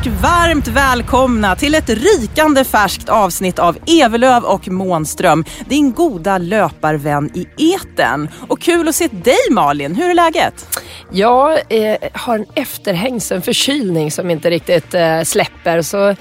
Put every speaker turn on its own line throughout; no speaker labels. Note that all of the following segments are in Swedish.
Och varmt välkomna till ett rikande färskt avsnitt av Evelöv och Månström, din goda löparvän i eten. Och kul att se dig Malin, hur är läget?
Jag eh, har en efterhängsen förkylning som inte riktigt eh, släpper. Så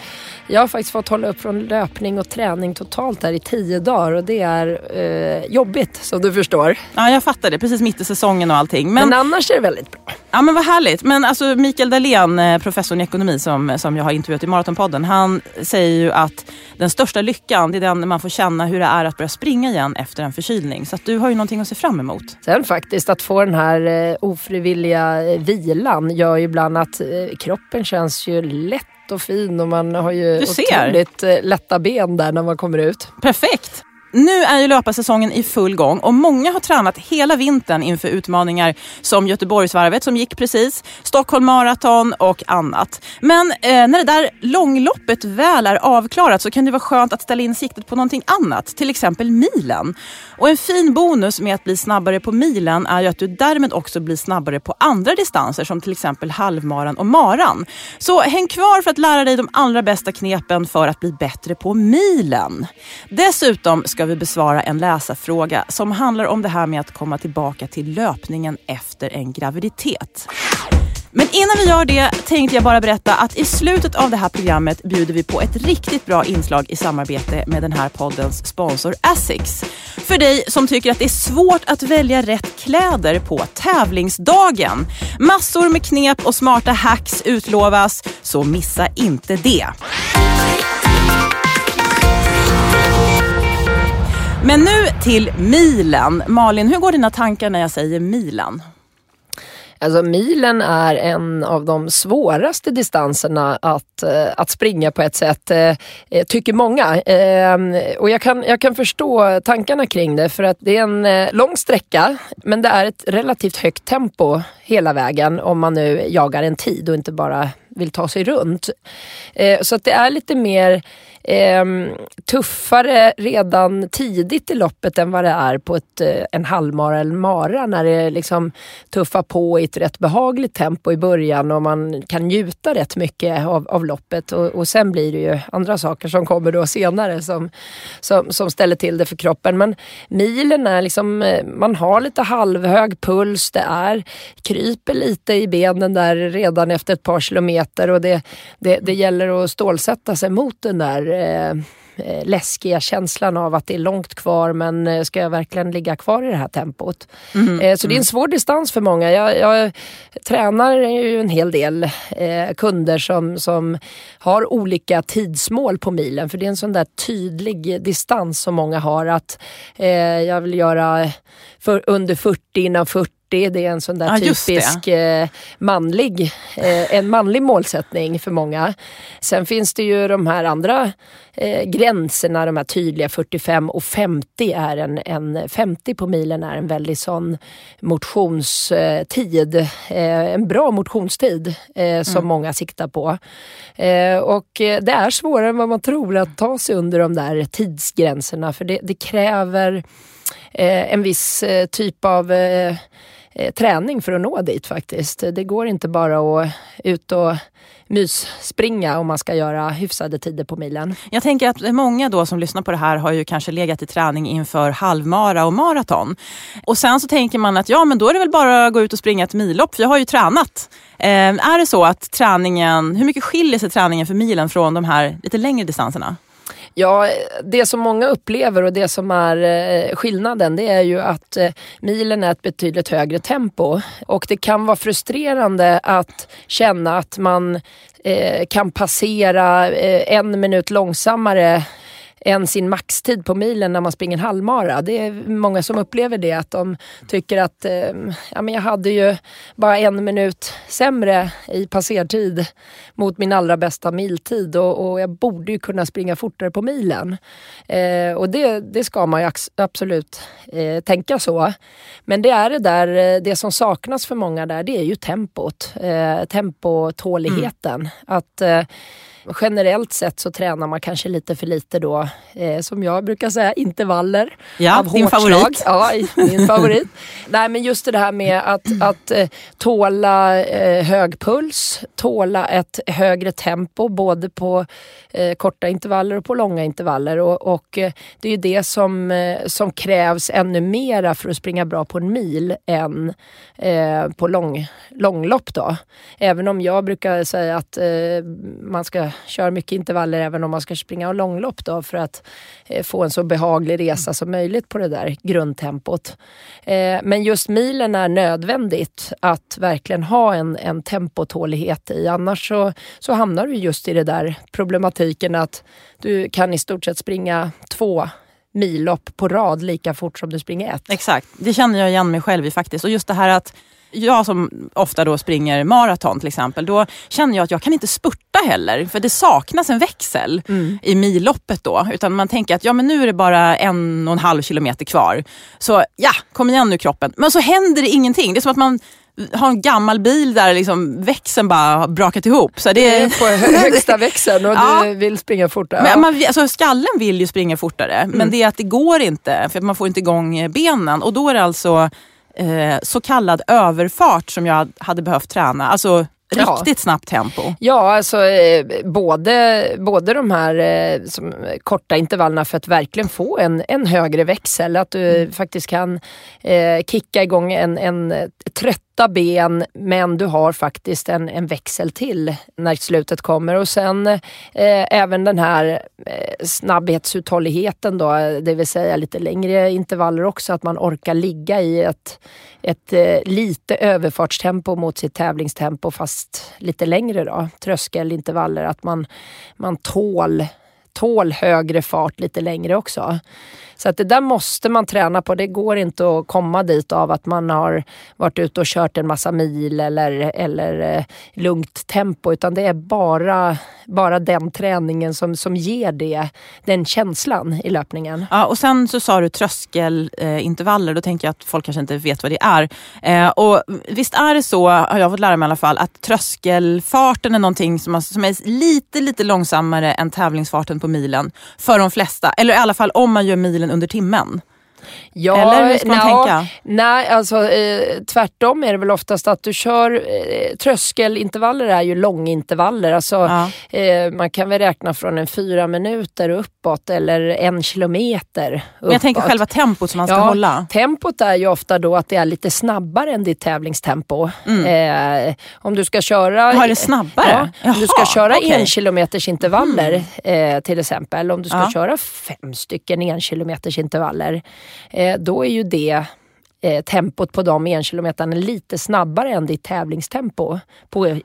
jag har faktiskt fått hålla upp från löpning och träning totalt här i tio dagar och det är eh, jobbigt som du förstår.
Ja, jag fattar det. Precis mitt i säsongen och allting.
Men, Men annars är det väldigt bra.
Ja men vad härligt. Men alltså Mikael Dahlén, eh, professorn i ekonomi som, som jag har intervjuat i Maratonpodden. Han säger ju att den största lyckan det är den man får känna hur det är att börja springa igen efter en förkylning. Så att du har ju någonting att se fram emot.
Sen faktiskt att få den här eh, ofrivilliga eh, vilan gör ju ibland att eh, kroppen känns ju lätt och fin och man har ju
Du ser.
otroligt eh, lätta ben där när man kommer ut.
Perfekt! Nu är ju löparsäsongen i full gång och många har tränat hela vintern inför utmaningar som Göteborgsvarvet som gick precis, Stockholm Marathon och annat. Men eh, när det där långloppet väl är avklarat så kan det vara skönt att ställa in siktet på någonting annat, till exempel milen. Och en fin bonus med att bli snabbare på milen är ju att du därmed också blir snabbare på andra distanser som till exempel halvmaran och maran. Så häng kvar för att lära dig de allra bästa knepen för att bli bättre på milen. Dessutom ska vi besvara en läsarfråga som handlar om det här med att komma tillbaka till löpningen efter en graviditet. Men innan vi gör det tänkte jag bara berätta att i slutet av det här programmet bjuder vi på ett riktigt bra inslag i samarbete med den här poddens sponsor Asics. För dig som tycker att det är svårt att välja rätt kläder på tävlingsdagen. Massor med knep och smarta hacks utlovas, så missa inte det. Men nu till milen. Malin, hur går dina tankar när jag säger milen?
Alltså milen är en av de svåraste distanserna att, eh, att springa på ett sätt, eh, eh, tycker många. Och jag kan, jag kan förstå tankarna kring det för att det är en lång sträcka men det är ett relativt högt tempo hela vägen om man nu jagar en tid och inte bara vill ta sig runt. Så att det är lite mer eh, tuffare redan tidigt i loppet än vad det är på ett, eh, en halvmara eller mara när det liksom tuffar på i ett rätt behagligt tempo i början och man kan njuta rätt mycket av, av loppet och, och sen blir det ju andra saker som kommer då senare som, som, som ställer till det för kroppen. Men milen är liksom, eh, man har lite halvhög puls, det är kryper lite i benen där redan efter ett par kilometer och det, det, det gäller att stålsätta sig mot den där eh, eh, läskiga känslan av att det är långt kvar men eh, ska jag verkligen ligga kvar i det här tempot? Eh, så det är en svår distans för många. Jag, jag tränar ju en hel del eh, kunder som, som har olika tidsmål på milen för det är en sån där tydlig distans som många har att eh, jag vill göra för, under 40 innan 40 det är en sån där
det.
typisk eh, manlig, eh, en manlig målsättning för många. Sen finns det ju de här andra eh, gränserna, de här tydliga 45 och 50 är en, en 50 på milen är en väldigt sån motionstid, eh, en bra motionstid eh, som många siktar på. Eh, och det är svårare än vad man tror att ta sig under de där tidsgränserna för det, det kräver en viss typ av eh, träning för att nå dit faktiskt. Det går inte bara att ut och mysspringa om man ska göra hyfsade tider på milen.
Jag tänker att många då som lyssnar på det här har ju kanske legat i träning inför halvmara och maraton. Och sen så tänker man att ja men då är det väl bara att gå ut och springa ett millopp för jag har ju tränat. Eh, är det så att träningen, hur mycket skiljer sig träningen för milen från de här lite längre distanserna?
Ja, det som många upplever och det som är eh, skillnaden det är ju att eh, milen är ett betydligt högre tempo. Och det kan vara frustrerande att känna att man eh, kan passera en minut långsammare än sin maxtid på milen när man springer en halvmara. Det är många som upplever det, att de tycker att eh, ja, men jag hade ju bara en minut sämre i passertid mot min allra bästa miltid och, och jag borde ju kunna springa fortare på milen. Eh, och det, det ska man ju absolut eh, tänka så. Men det är det där, eh, det som saknas för många där, det är ju tempot. Eh, tempotåligheten. Mm. Att eh, generellt sett så tränar man kanske lite för lite då, eh, som jag brukar säga, intervaller.
Ja, av din favorit.
Ja, min favorit. Nej men just det här med att, att eh, tåla eh, hög puls, tåla ett högre tempo både på eh, korta intervaller och på långa intervaller. Och, och eh, det är ju det som, som krävs ännu mera för att springa bra på en mil än på lång, långlopp. Då. Även om jag brukar säga att man ska Kör mycket intervaller även om man ska springa långlopp då för att eh, få en så behaglig resa som möjligt på det där grundtempot. Eh, men just milen är nödvändigt att verkligen ha en, en tempotålighet i annars så, så hamnar du just i det där problematiken att du kan i stort sett springa två millopp på rad lika fort som du springer ett.
Exakt, det känner jag igen mig själv i faktiskt. Och just det här att jag som ofta då springer maraton till exempel, då känner jag att jag kan inte spurta heller. För det saknas en växel mm. i milloppet då. Utan man tänker att ja, men nu är det bara en och en halv kilometer kvar. Så ja, kom igen nu kroppen. Men så händer det ingenting. Det är som att man har en gammal bil där liksom växeln bara har brakat ihop. Så det
är på högsta växeln och ja. du vill springa fortare.
Men man, alltså, skallen vill ju springa fortare mm. men det är att det går inte för man får inte igång benen. Och då är det alltså eh, så kallad överfart som jag hade behövt träna. Alltså riktigt snabbt tempo.
Ja, alltså eh, både, både de här eh, som, korta intervallerna för att verkligen få en, en högre växel. Att du mm. faktiskt kan eh, kicka igång en, en åtta ben men du har faktiskt en, en växel till när slutet kommer. Och sen eh, även den här eh, snabbhetsuthålligheten då, det vill säga lite längre intervaller också, att man orkar ligga i ett, ett eh, lite överfartstempo mot sitt tävlingstempo fast lite längre då. Tröskelintervaller, att man, man tål, tål högre fart lite längre också. Så att det där måste man träna på. Det går inte att komma dit av att man har varit ute och kört en massa mil eller, eller eh, lugnt tempo. Utan det är bara, bara den träningen som, som ger det, den känslan i löpningen.
Ja, och sen så sa du tröskelintervaller. Då tänker jag att folk kanske inte vet vad det är. Eh, och visst är det så, har jag fått lära mig i alla fall, att tröskelfarten är någonting som, som är lite, lite långsammare än tävlingsfarten på milen för de flesta. Eller i alla fall om man gör milen under timmen.
Ja,
Eller hur ska man na, tänka?
Nej, alltså eh, tvärtom är det väl oftast att du kör eh, tröskelintervaller är ju långintervaller. Alltså, ja. eh, man kan väl räkna från en fyra minuter uppåt eller en kilometer uppåt. Men
jag tänker själva tempot som man ska ja, hålla.
Tempot är ju ofta då att det är lite snabbare än ditt tävlingstempo. Mm. Eh, om du ska köra...
Ja, är det snabbare?
Ja, om du ska köra okay. en kilometers intervaller mm. till exempel. Om du ska köra fem stycken en kilometers intervaller eh, då är ju det eh, tempot på de enkilometrarna lite snabbare än ditt tävlingstempo på eh,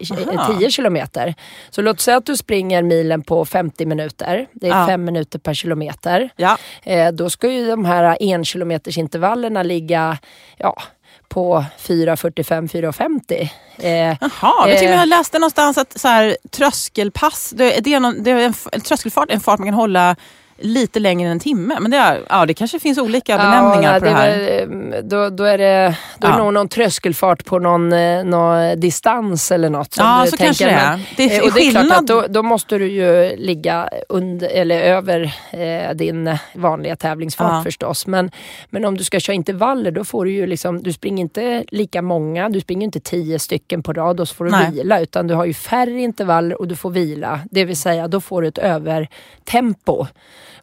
10 kilometer. Så låt säga att du springer milen på 50 minuter. Det är 5 ja. minuter per kilometer.
Ja.
Eh, då ska ju de här enkilometers intervallerna ligga ja, på 4.45, 4.50.
Eh, Jaha, eh, jag läste någonstans att så här, tröskelpass, det, det är, någon, det är en, en tröskelfart, en fart man kan hålla lite längre än en timme. Men det, är, ja, det kanske finns olika benämningar
ja,
på det här.
Väl, då, då är det, då är
Ja.
nog någon tröskelfart på någon, eh, någon distans eller något. som
Ja, så
tänker.
kanske det är. Det är
eh, och det är klart att då, då måste du ju ligga under, eller över eh, din vanliga tävlingsfart
Ja.
förstås. Men, men om du ska köra intervaller då får du ju liksom, du springer inte lika många, du springer inte tio stycken på rad och så får du
Nej.
vila utan du har ju färre intervaller och du får vila. Det vill säga då får du ett övertempo.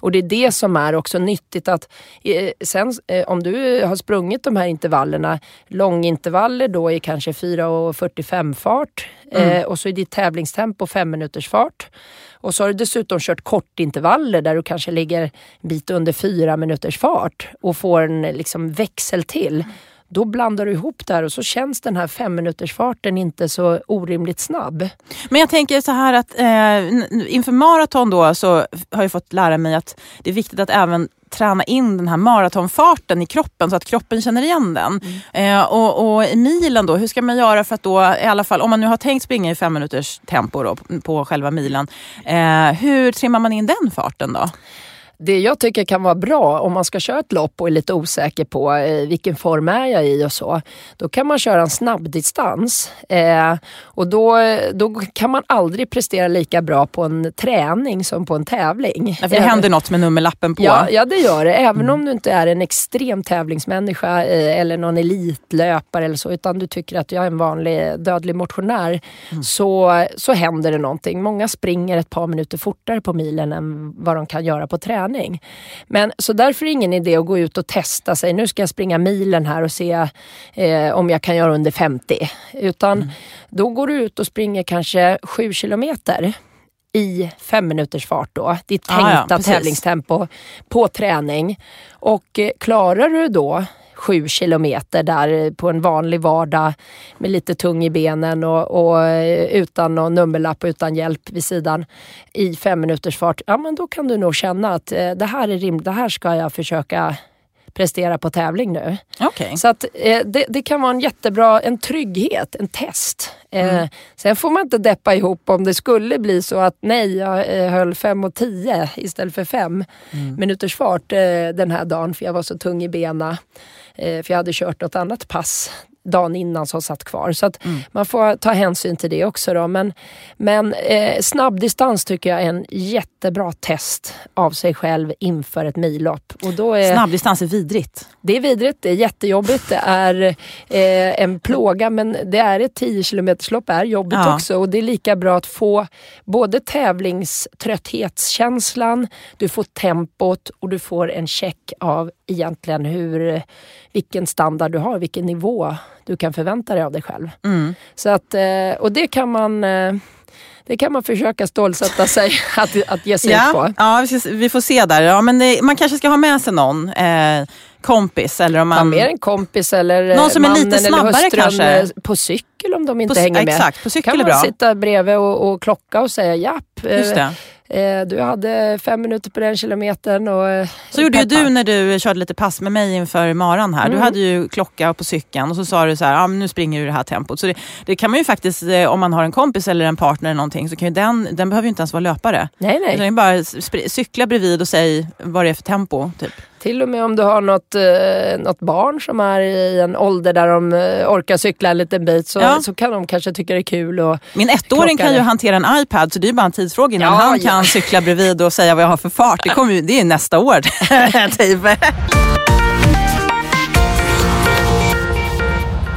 Och det är det som är också nyttigt att eh, sen eh, om du har sprungit de här intervallerna, långintervaller då i kanske 4.45 fart eh, och så är ditt tävlingstempo 5 minuters fart. Och så har du dessutom kört kortintervaller där du kanske ligger en bit under 4 minuters fart och får en liksom växel till. Då blandar du ihop det här och så känns den här 5 minuters farten inte så orimligt snabb.
Men jag tänker så här att eh, inför maraton då så har jag fått lära mig att det är viktigt att även träna in den här maratonfarten i kroppen så att kroppen känner igen den. Eh, och, och i milen då, hur ska man göra för att då, i alla fall om man nu har tänkt springa i fem minuters tempo då, på, på själva milen, eh, hur trimmar man in den farten då?
Det jag tycker kan vara bra om man ska köra ett lopp och är lite osäker på eh, vilken form är jag i och så. Då kan man köra en snabbdistans. Eh, och då, då kan man aldrig prestera lika bra på en träning som på en tävling.
För det händer något med nummerlappen på.
Ja, ja, det gör det. Även om du inte är en extrem tävlingsmänniska eh, eller någon elitlöpare eller så, utan du tycker att jag är en vanlig dödlig motionär, så, så händer det någonting. Många springer ett par minuter fortare på milen än vad de kan göra på träning. Men så därför är det ingen idé att gå ut och testa sig. Nu ska jag springa milen här och se eh, om jag kan göra under 50. Utan då går du ut och springer kanske 7 kilometer i fem minuters fart då. Ditt
Ah, ja,
tänkta tävlingstempo på träning. Och eh, klarar du då sju kilometer där på en vanlig vardag med lite tung i benen och, och eh, utan någon nummerlapp och utan hjälp vid sidan i fem minuters fart. Ja men då kan du nog känna att eh, det här är rimligt, det här ska jag försöka prestera på tävling nu.
Okej.
Så att, eh, det, det kan vara en jättebra en trygghet, en test. Eh, Sen får man inte deppa ihop om det skulle bli så att nej, jag eh, höll 5 och 10 istället för 5 minuters fart eh, den här dagen för jag var så tung i bena. Eh, för jag hade kört något annat pass dagen innan som satt kvar. Så att man får ta hänsyn till det också. Då. Men, men eh, snabbdistans tycker jag är en jättebra test av sig själv inför ett millopp. Och då är,
Snabbdistans är vidrigt.
det är vidrigt, det är jättejobbigt, det är eh, en plåga men det är ett 10 kilometerslopp är jobbigt
Ja.
också och det är lika bra att få både tävlingströtthetskänslan, du får tempot och du får en check av egentligen hur, vilken standard du har, vilken nivå du kan förvänta dig av dig själv.
Mm.
Så att, eh, och det kan man eh, det kan man försöka stålsätta sig att, att ge sig ut på.
Ja, ja vi, får se där. Ja, men det, man kanske ska ha med sig någon eh, kompis eller om man...
med en kompis eller eh,
Någon som är lite snabbare kanske.
På cykel om de inte
På-
hänger med.
exakt, på cykel
kan
är
man
bra.
sitta bredvid och, och klocka och säga japp.
Just det.
Eh, du hade fem minuter på den kilometern. Och, eh,
Så gjorde ju du när du körde lite pass med mig inför maran här. Du
Mm.
hade ju klocka på cykeln och så sa du så här, ah, men nu springer du i det här tempot. Så det, det kan man ju faktiskt, eh, om man har en kompis eller en partner eller någonting, så kan ju den, den behöver ju inte ens vara löpare.
Nej, nej.
det är bara cykla bredvid och säg vad det är för tempo. Typ.
Till och med om du har något, eh, något barn som är i en ålder där de eh, orkar cykla en liten bit så,
Ja.
så kan de kanske tycka det är kul. Och,
Min ettåring kan ju hantera en iPad så det är bara en tidsfråga innan
Ja,
han
ja.
kan cykla bredvid och säga vad jag har för fart. Det, kommer ju, det är nästa år. typ.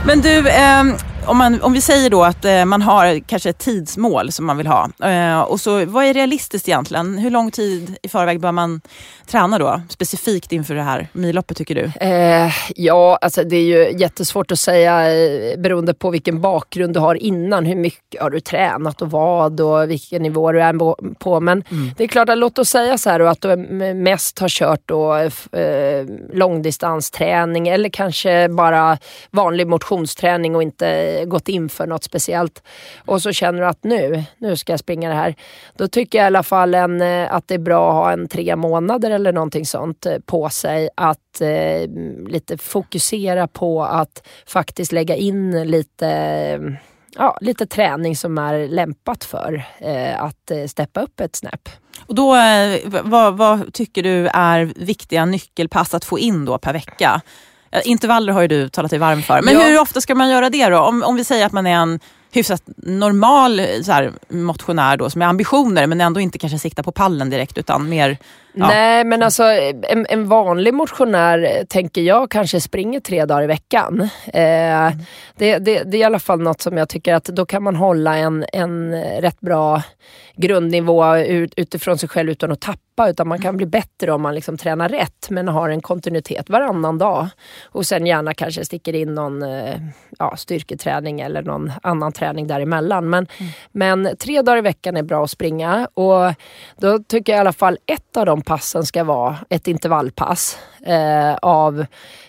Men du, ehm, om, man, om vi säger då att eh, man har kanske ett tidsmål som man vill ha. Eh, och så, vad är realistiskt egentligen? Hur lång tid i förväg bör man träna då? Specifikt inför det här milloppet tycker du?
Eh, ja, alltså det är ju jättesvårt att säga eh, beroende på vilken bakgrund du har innan. Hur mycket har du tränat och vad och vilken nivå du är på. Men det är klart att låt oss säga så här då, att du mest har kört då, eh, långdistansträning eller kanske bara vanlig motionsträning och inte gått in för något speciellt. Och så känner du att nu, nu ska jag springa det här. Då tycker jag i alla fall en, eh, att det är bra att ha en tre månader eller någonting sånt eh, på sig. Att eh, lite fokusera på att faktiskt lägga in lite eh, ja, lite träning som är lämpat för eh, att steppa upp ett snäpp.
Och då, eh, vad, vad, tycker du är viktiga nyckelpass att få in då per vecka? Intervaller har ju du talat dig varm för. Men ja. hur ofta ska man göra det då? Om, om vi säger att man är en hyfsat normal så här, motionär då, som har ambitioner men ändå inte kanske siktar på pallen direkt utan mer
Ja. Nej men alltså en, en, vanlig motionär tänker jag kanske springer tre dagar i veckan. Eh, mm. det, det, det, är i alla fall något som jag tycker att då kan man hålla en, en rätt bra grundnivå ut, utifrån sig själv utan att tappa. Utan man kan bli bättre om man liksom tränar rätt men har en kontinuitet varannan dag. Och sen gärna kanske sticker in någon eh, ja, styrketräning eller någon annan träning däremellan. Men, mm. men tre dagar i veckan är bra att springa och då tycker jag i alla fall ett av de passen ska vara ett intervallpass eh, av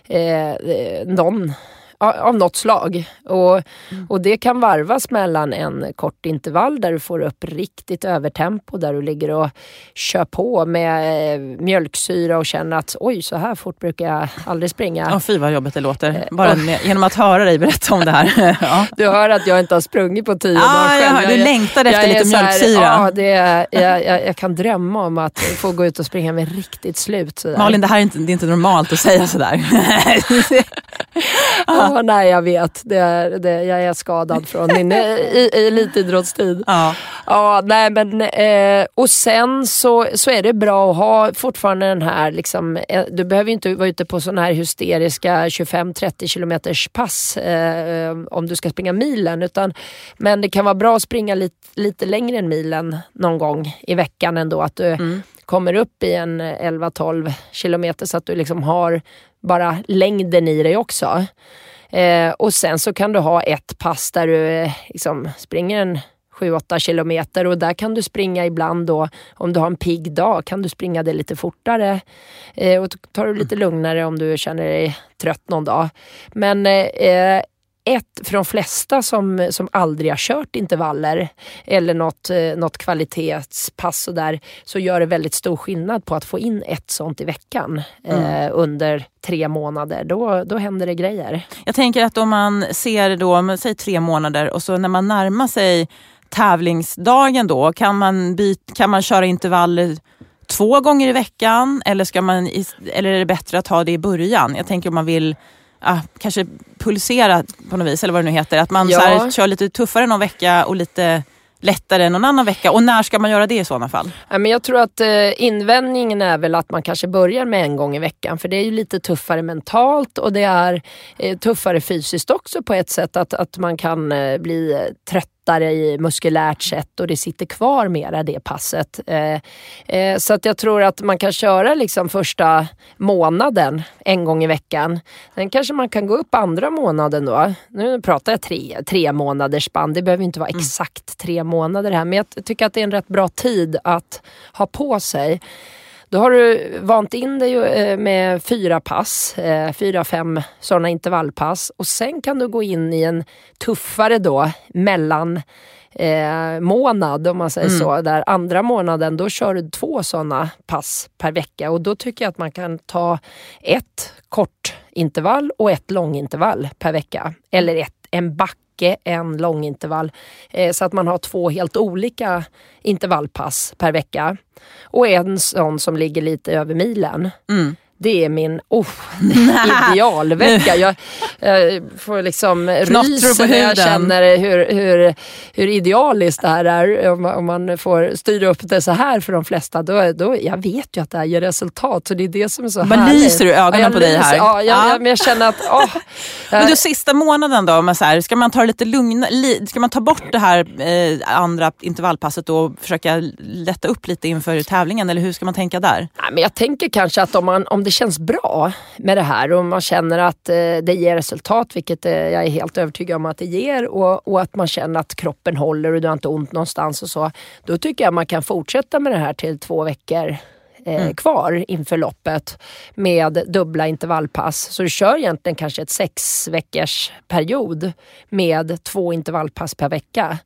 eh, eh någon av något slag. Och, mm. och det kan varvas mellan en kort intervall där du får upp riktigt övertempo, där du ligger och kör på med eh, mjölksyra och känner att oj, så här fort brukar jag aldrig springa.
Ja, fy vad jobbigt det låter. Eh, Bara genom att höra dig berätta om det här.
ja. Du hör att jag inte har sprungit på tio ah, dagar
själv. Du längtar efter lite mjölksyra.
ja, det är, jag, jag, jag, kan drömma om att få gå ut och springa med riktigt slut.
Sådär. Malin, det här är inte, det är inte normalt att säga sådär.
ja, nej, jag vet. Det är, det, jag är skadad från min elitidrottstid. Ja. Ja, nej, men, eh, och sen så, så är det bra att ha fortfarande den här, liksom, eh, du behöver inte vara ute på sådana här hysteriska 25-30 kilometers pass eh, om du ska springa milen. Utan, men det kan vara bra att springa lite, lite längre än milen någon gång i veckan ändå. Att du mm kommer upp i en 11-12 kilometer så att du liksom har bara längden i dig också. Eh, och sen så kan du ha ett pass där du eh, liksom springer en 7-8 kilometer och där kan du springa ibland då, om du har en pigg dag, kan du springa det lite fortare. Eh, och tar du lite lugnare om du känner dig trött någon dag. Men eh, eh ett för de flesta som, som aldrig har kört intervaller eller något, eh, något kvalitetspass och där, så gör det väldigt stor skillnad på att få in ett sånt i veckan mm. eh, under tre månader. Då, då händer det grejer.
Jag tänker att om man ser då, säg tre månader och så när man närmar sig tävlingsdagen då, kan man, byta, kan man köra intervaller två gånger i veckan eller, ska man, eller är det bättre att ha det i början? Jag tänker om man vill ah, kanske pulsera på något vis, eller vad det nu heter. Att man ja. så här, kör lite tuffare någon vecka och lite lättare någon annan vecka. Och när ska man göra det i sådana fall?
Men jag tror att eh, invändningen är väl att man kanske börjar med en gång i veckan. För det är ju lite tuffare mentalt och det är eh, tuffare fysiskt också på ett sätt. Att, att man kan eh, bli trött lättare i muskulärt sätt och det sitter kvar mera det passet. Eh, eh, så att jag tror att man kan köra liksom första månaden en gång i veckan. Sen kanske man kan gå upp andra månaden då. Nu pratar jag tre, tre månaders spann. Det behöver inte vara mm. exakt tre månader här men jag tycker att det är en rätt bra tid att ha på sig. Då har du vant in dig eh, med fyra pass, eh, fyra, fem sådana intervallpass och sen kan du gå in i en tuffare då mellan eh, månad om man säger mm. så. Där andra månaden då kör du två sådana pass per vecka och då tycker jag att man kan ta ett kort intervall och ett långintervall per vecka. Eller ett, en back backe, en långintervall. Eh, så att man har två helt olika intervallpass per vecka. Och en sån som ligger lite över milen. Mm det är min oh, idealvecka. Jag, jag får liksom rys när jag känner hur, hur, hur idealiskt det här är. Om, om, man får styra upp det så här för de flesta. Då, då, jag vet ju att det här ger resultat. Så det är det som är så
Vad
härligt.
lyser du ögonen ja, på dig här?
Ja, jag, ja. Jag, jag känner att... Oh,
men du, sista månaden då, men så här, ska man ta lite lugna, li, ska man ta bort det här eh, andra intervallpasset och försöka lätta upp lite inför tävlingen? Eller hur ska man tänka där?
Ja, men jag tänker kanske att om, man, om det känns bra med det här och man känner att eh, det ger resultat, vilket eh, jag är helt övertygad om att det ger och, och, att man känner att kroppen håller och du har inte ont någonstans och så. Då tycker jag man kan fortsätta med det här till två veckor eh, kvar inför loppet med dubbla intervallpass. Så du kör egentligen kanske ett sex veckors period med två intervallpass per vecka.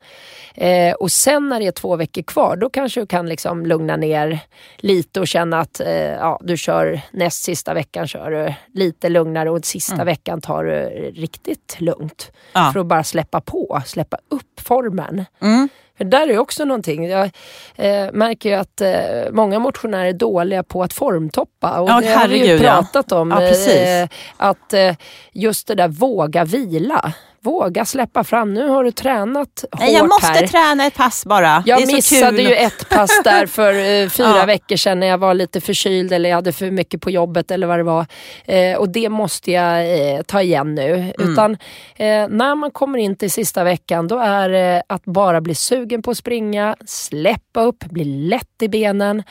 Eh, och sen när det är två veckor kvar då kanske du kan liksom lugna ner lite och känna att eh, ja, du kör näst sista veckan kör du lite lugnare och sista
Mm.
veckan tar du riktigt lugnt.
Ja.
För att bara släppa på, släppa upp formen.
Mm.
För där är också någonting. Jag eh, märker ju att eh, många motionärer är dåliga på att formtoppa. Och
Ja,
det har vi ju
herregud,
pratat om.
Ja, precis.
eh, att eh, just det där våga vila. Våga släppa fram. Nu har du tränat hårt
Nej, jag måste
här.
träna ett pass bara.
Jag missade ju ett pass där för eh, fyra
Ja.
veckor sedan när jag var lite förkyld eller jag hade för mycket på jobbet eller vad det var. Eh, och det måste jag eh, ta igen nu.
Mm.
Utan eh, när man kommer in till sista veckan då är det att bara bli sugen på att springa, släppa upp, bli lätt i benen.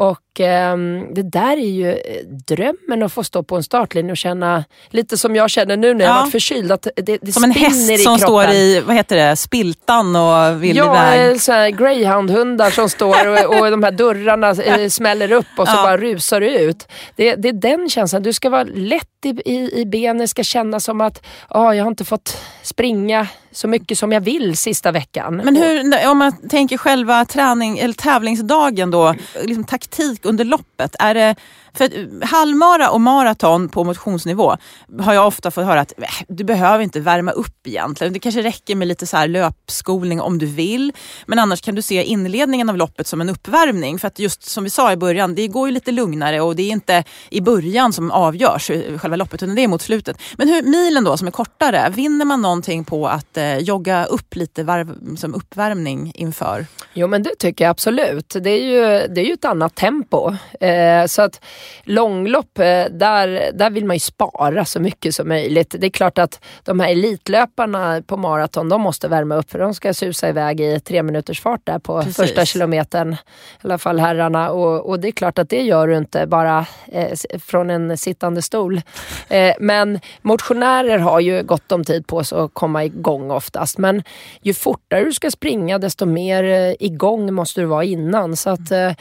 Och ehm, det där är ju eh, drömmen att få stå på en startlinje och känna lite som jag känner nu när jag
Ja.
varit förkyld. Att det, det
Som en häst
i
som står i vad heter det, spiltan och vill
Ja,
iväg.
eh, här greyhoundhundar som står och, och de här dörrarna eh, smäller upp och så
Ja.
bara rusar du ut. Det, det är den känslan. Du ska vara lätt i, i, i benen, ska känna som att ah, jag har inte fått springa så mycket som jag vill sista veckan.
Men hur, om man tänker själva träning, eller tävlingsdagen då, liksom taktik under loppet. Är det, för halvmara och maraton på motionsnivå har jag ofta fått höra att äh, du behöver inte värma upp egentligen. Det kanske räcker med lite så här löpskolning om du vill. Men annars kan du se inledningen av loppet som en uppvärmning. För att just som vi sa i början, det går ju lite lugnare och det är inte i början som avgörs eh, själva loppet utan det är mot slutet. Men hur, milen då som är kortare, vinner man någonting på att eh, jogga upp lite varv, som uppvärmning inför?
Jo men det tycker jag absolut. Det är ju, det är ju ett annat tempo. Eh, så att långlopp, eh, där, där vill man ju spara så mycket som möjligt. Det är klart att de här elitlöparna på maraton, de måste värma upp för de ska susa iväg i tre minuters fart där på
Precis.
första kilometern. I alla fall herrarna. Och, och det är klart att det gör du inte bara eh, från en sittande stol. Eh, men motionärer har ju gott om tid på sig att komma igång oftast. Men ju fortare du ska springa desto mer eh, igång måste du vara innan. Så att eh,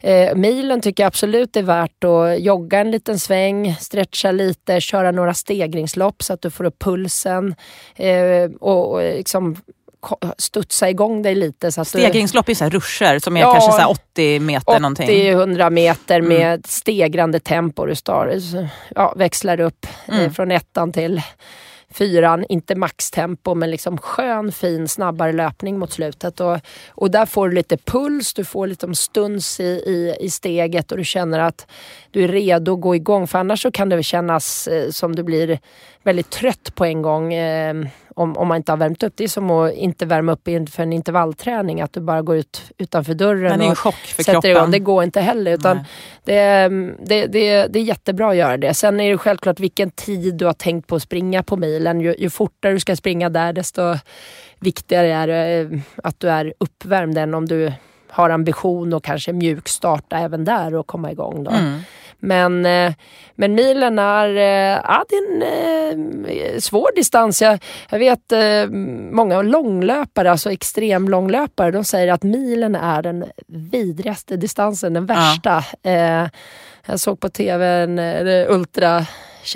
eh, milen tycker jag absolut är värt att jogga en liten sväng, stretcha lite, köra några stegringslopp så att du får upp pulsen eh, och, och liksom studsa igång dig lite. Så att du,
Stegringslopp är så här ruscher som är
Ja.
kanske så här 80 meter någonting.
80-100 meter med stegrande tempo. Du star, ja, växlar upp eh, från ettan till fyran, inte maxtempo men liksom skön, fin, snabbare löpning mot slutet. Och, och där får du lite puls, du får lite stuns i, i, i steget och du känner att du är redo att gå igång. För annars så kan det kännas eh, som du blir väldigt trött på en gång eh, om, om man inte har värmt upp. Det är som att inte värma upp inför en intervallträning, att du bara går ut utanför dörren och sätter
kroppen.
igång. Det går inte heller. Utan det, det, det, det är jättebra att göra det. Sen är det självklart vilken tid du har tänkt på att springa på milen. Ju, ju fortare du ska springa där desto viktigare är det eh, att du är uppvärmd än om du har ambition och kanske mjukstarta även där och komma igång. Då.
Mm.
Men, eh, men milen är, eh, ja, det är en eh, svår distans. Jag, jag vet många långlöpare, alltså extremlånglöpare, de säger att milen är den vidrigaste distansen, den värsta. Eh, jag såg på tv en eh,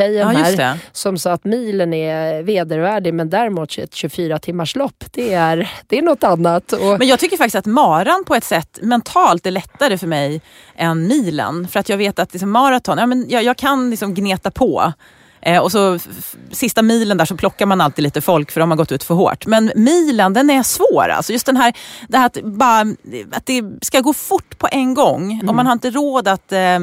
ultratjejen
Ja,
här som sa att milen är vedervärdig men däremot ett 24 timmars lopp, det är, det är något annat. Och,
Men jag tycker faktiskt att maran på ett sätt mentalt är lättare för mig än milen. För att jag vet att liksom maraton, ja, men jag, jag kan liksom gneta på. Eh, och så sista milen där så plockar man alltid lite folk för de har gått ut för hårt. Men milen den är svår. Alltså just den här, det här att, bara, att det ska gå fort på en gång. Och man har inte råd att... Eh,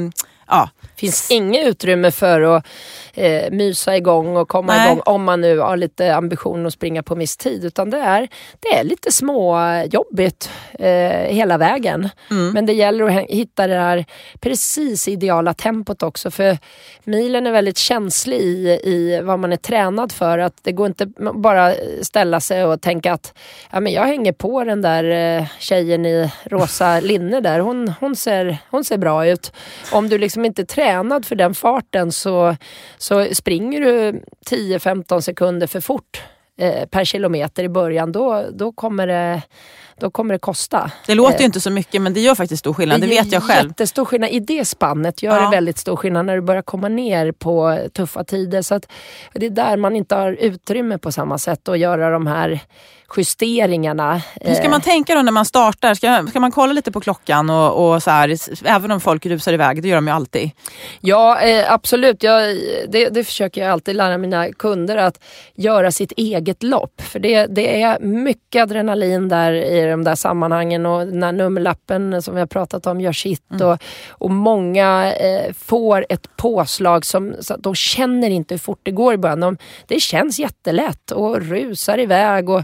ja,
finns inget utrymme för att eh, mysa igång och komma
Nej.
igång om man nu har lite ambition att springa på viss tid. Utan det är, det är lite småjobbigt eh, hela vägen.
Mm.
Men det gäller att hitta det här precis ideala tempot också. För milen är väldigt känslig i, i vad man är tränad för. Att det går inte bara ställa sig och tänka att ja, men jag hänger på den där eh, tjejen i rosa linne där. Hon, hon, ser, hon ser bra ut. Om du liksom inte är tränad för den farten så, så springer du 10-15 sekunder för fort eh, per kilometer i början. Då, då, kommer det, då kommer det kosta.
Det låter
Eh,
ju inte så mycket men det gör faktiskt stor skillnad. Det,
gör
vet jag själv.
Jättestor skillnad. I det spannet gör
Ja.
det väldigt stor skillnad när du börjar komma ner på tuffa tider. Så att det är där man inte har utrymme på samma sätt att göra de här justeringarna.
Hur ska
Eh,
man tänka då när man startar? Ska, ska man kolla lite på klockan och, och så här, även om folk rusar iväg, det gör de ju alltid.
Ja, eh, absolut. Jag, det, det försöker jag alltid lära mina kunder att göra sitt eget lopp. För det, det är mycket adrenalin där i de där sammanhangen och när nummerlappen som vi har pratat om gör sitt och, och många eh, får ett påslag som så de känner inte hur fort det går i början. De, det känns jättelätt och rusar iväg och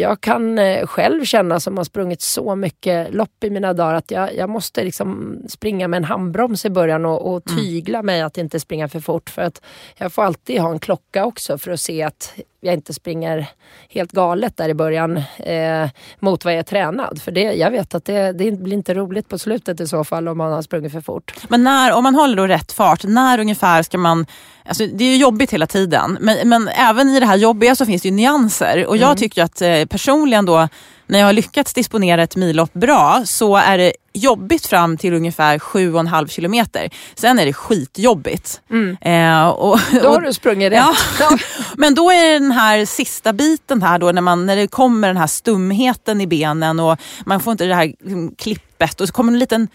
jag kan eh, själv känna som har sprungit så mycket lopp i mina dagar att jag, jag måste liksom springa med en handbroms i början och, och tygla mig att inte springa för fort. För att jag får alltid ha en klocka också för att se att jag inte springer helt galet där i början eh, mot vad jag är tränad. För det, jag vet att det, det blir inte roligt på slutet i så fall om man har sprungit för fort.
Men när, om man håller då rätt fart, när ungefär ska man... Alltså det är ju jobbigt hela tiden, men, men även i det här jobbiga så finns det ju nyanser. Och jag tycker att eh, personligen då, när jag har lyckats disponera ett millopp bra, så är det jobbigt fram till ungefär 7,5 kilometer. Sen är det skitjobbigt. Eh, och,
Då
och-
har du sprungit rätt.
Ja. Men då är det den här sista biten här då när, man, när det kommer den här stumheten i benen och man får inte det här liksom, klippet och så kommer en liten,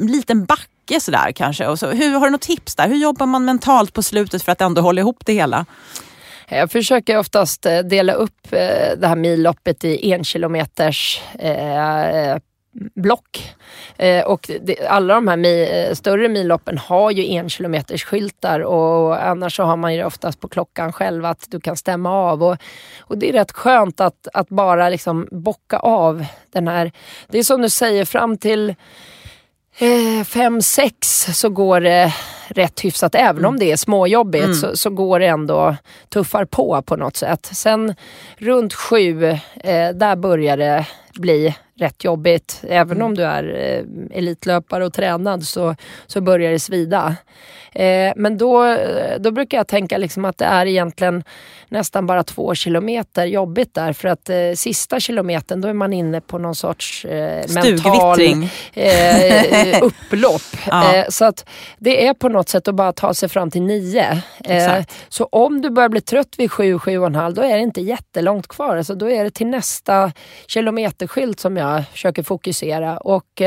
liten backe sådär kanske. Och så, hur, har du något tips där? Hur jobbar man mentalt på slutet för att ändå hålla ihop det hela?
Eh, jag försöker oftast eh, dela upp eh, det här milloppet i en kilometers block. Eh, och det, alla de här mi, större milloppen har ju en kilometers skyltar och annars så har man ju oftast på klockan själv att du kan stämma av. Och, och det är rätt skönt att, att bara liksom bocka av den här, det är som du säger fram till Eh, fem, sex så går det rätt hyfsat. Även om det är småjobbigt så, så går det ändå tuffar på på något sätt. Sen runt sju, eh, där börjar det bli rätt jobbigt. Även om du är eh, elitlöpare och tränad så, så börjar det svida. Eh, men då, eh, då brukar jag tänka liksom att det är egentligen nästan bara två kilometer jobbigt där. För att eh, sista kilometern då är man inne på någon sorts eh, mental eh, upplopp.
Ja.
Eh, så att det är på något sätt att bara ta sig fram till nio. Så om du börjar bli trött vid sju, sju och en halv, då är det inte jättelångt kvar. Alltså då är det till nästa kilometerskylt som jag försöker fokusera. Och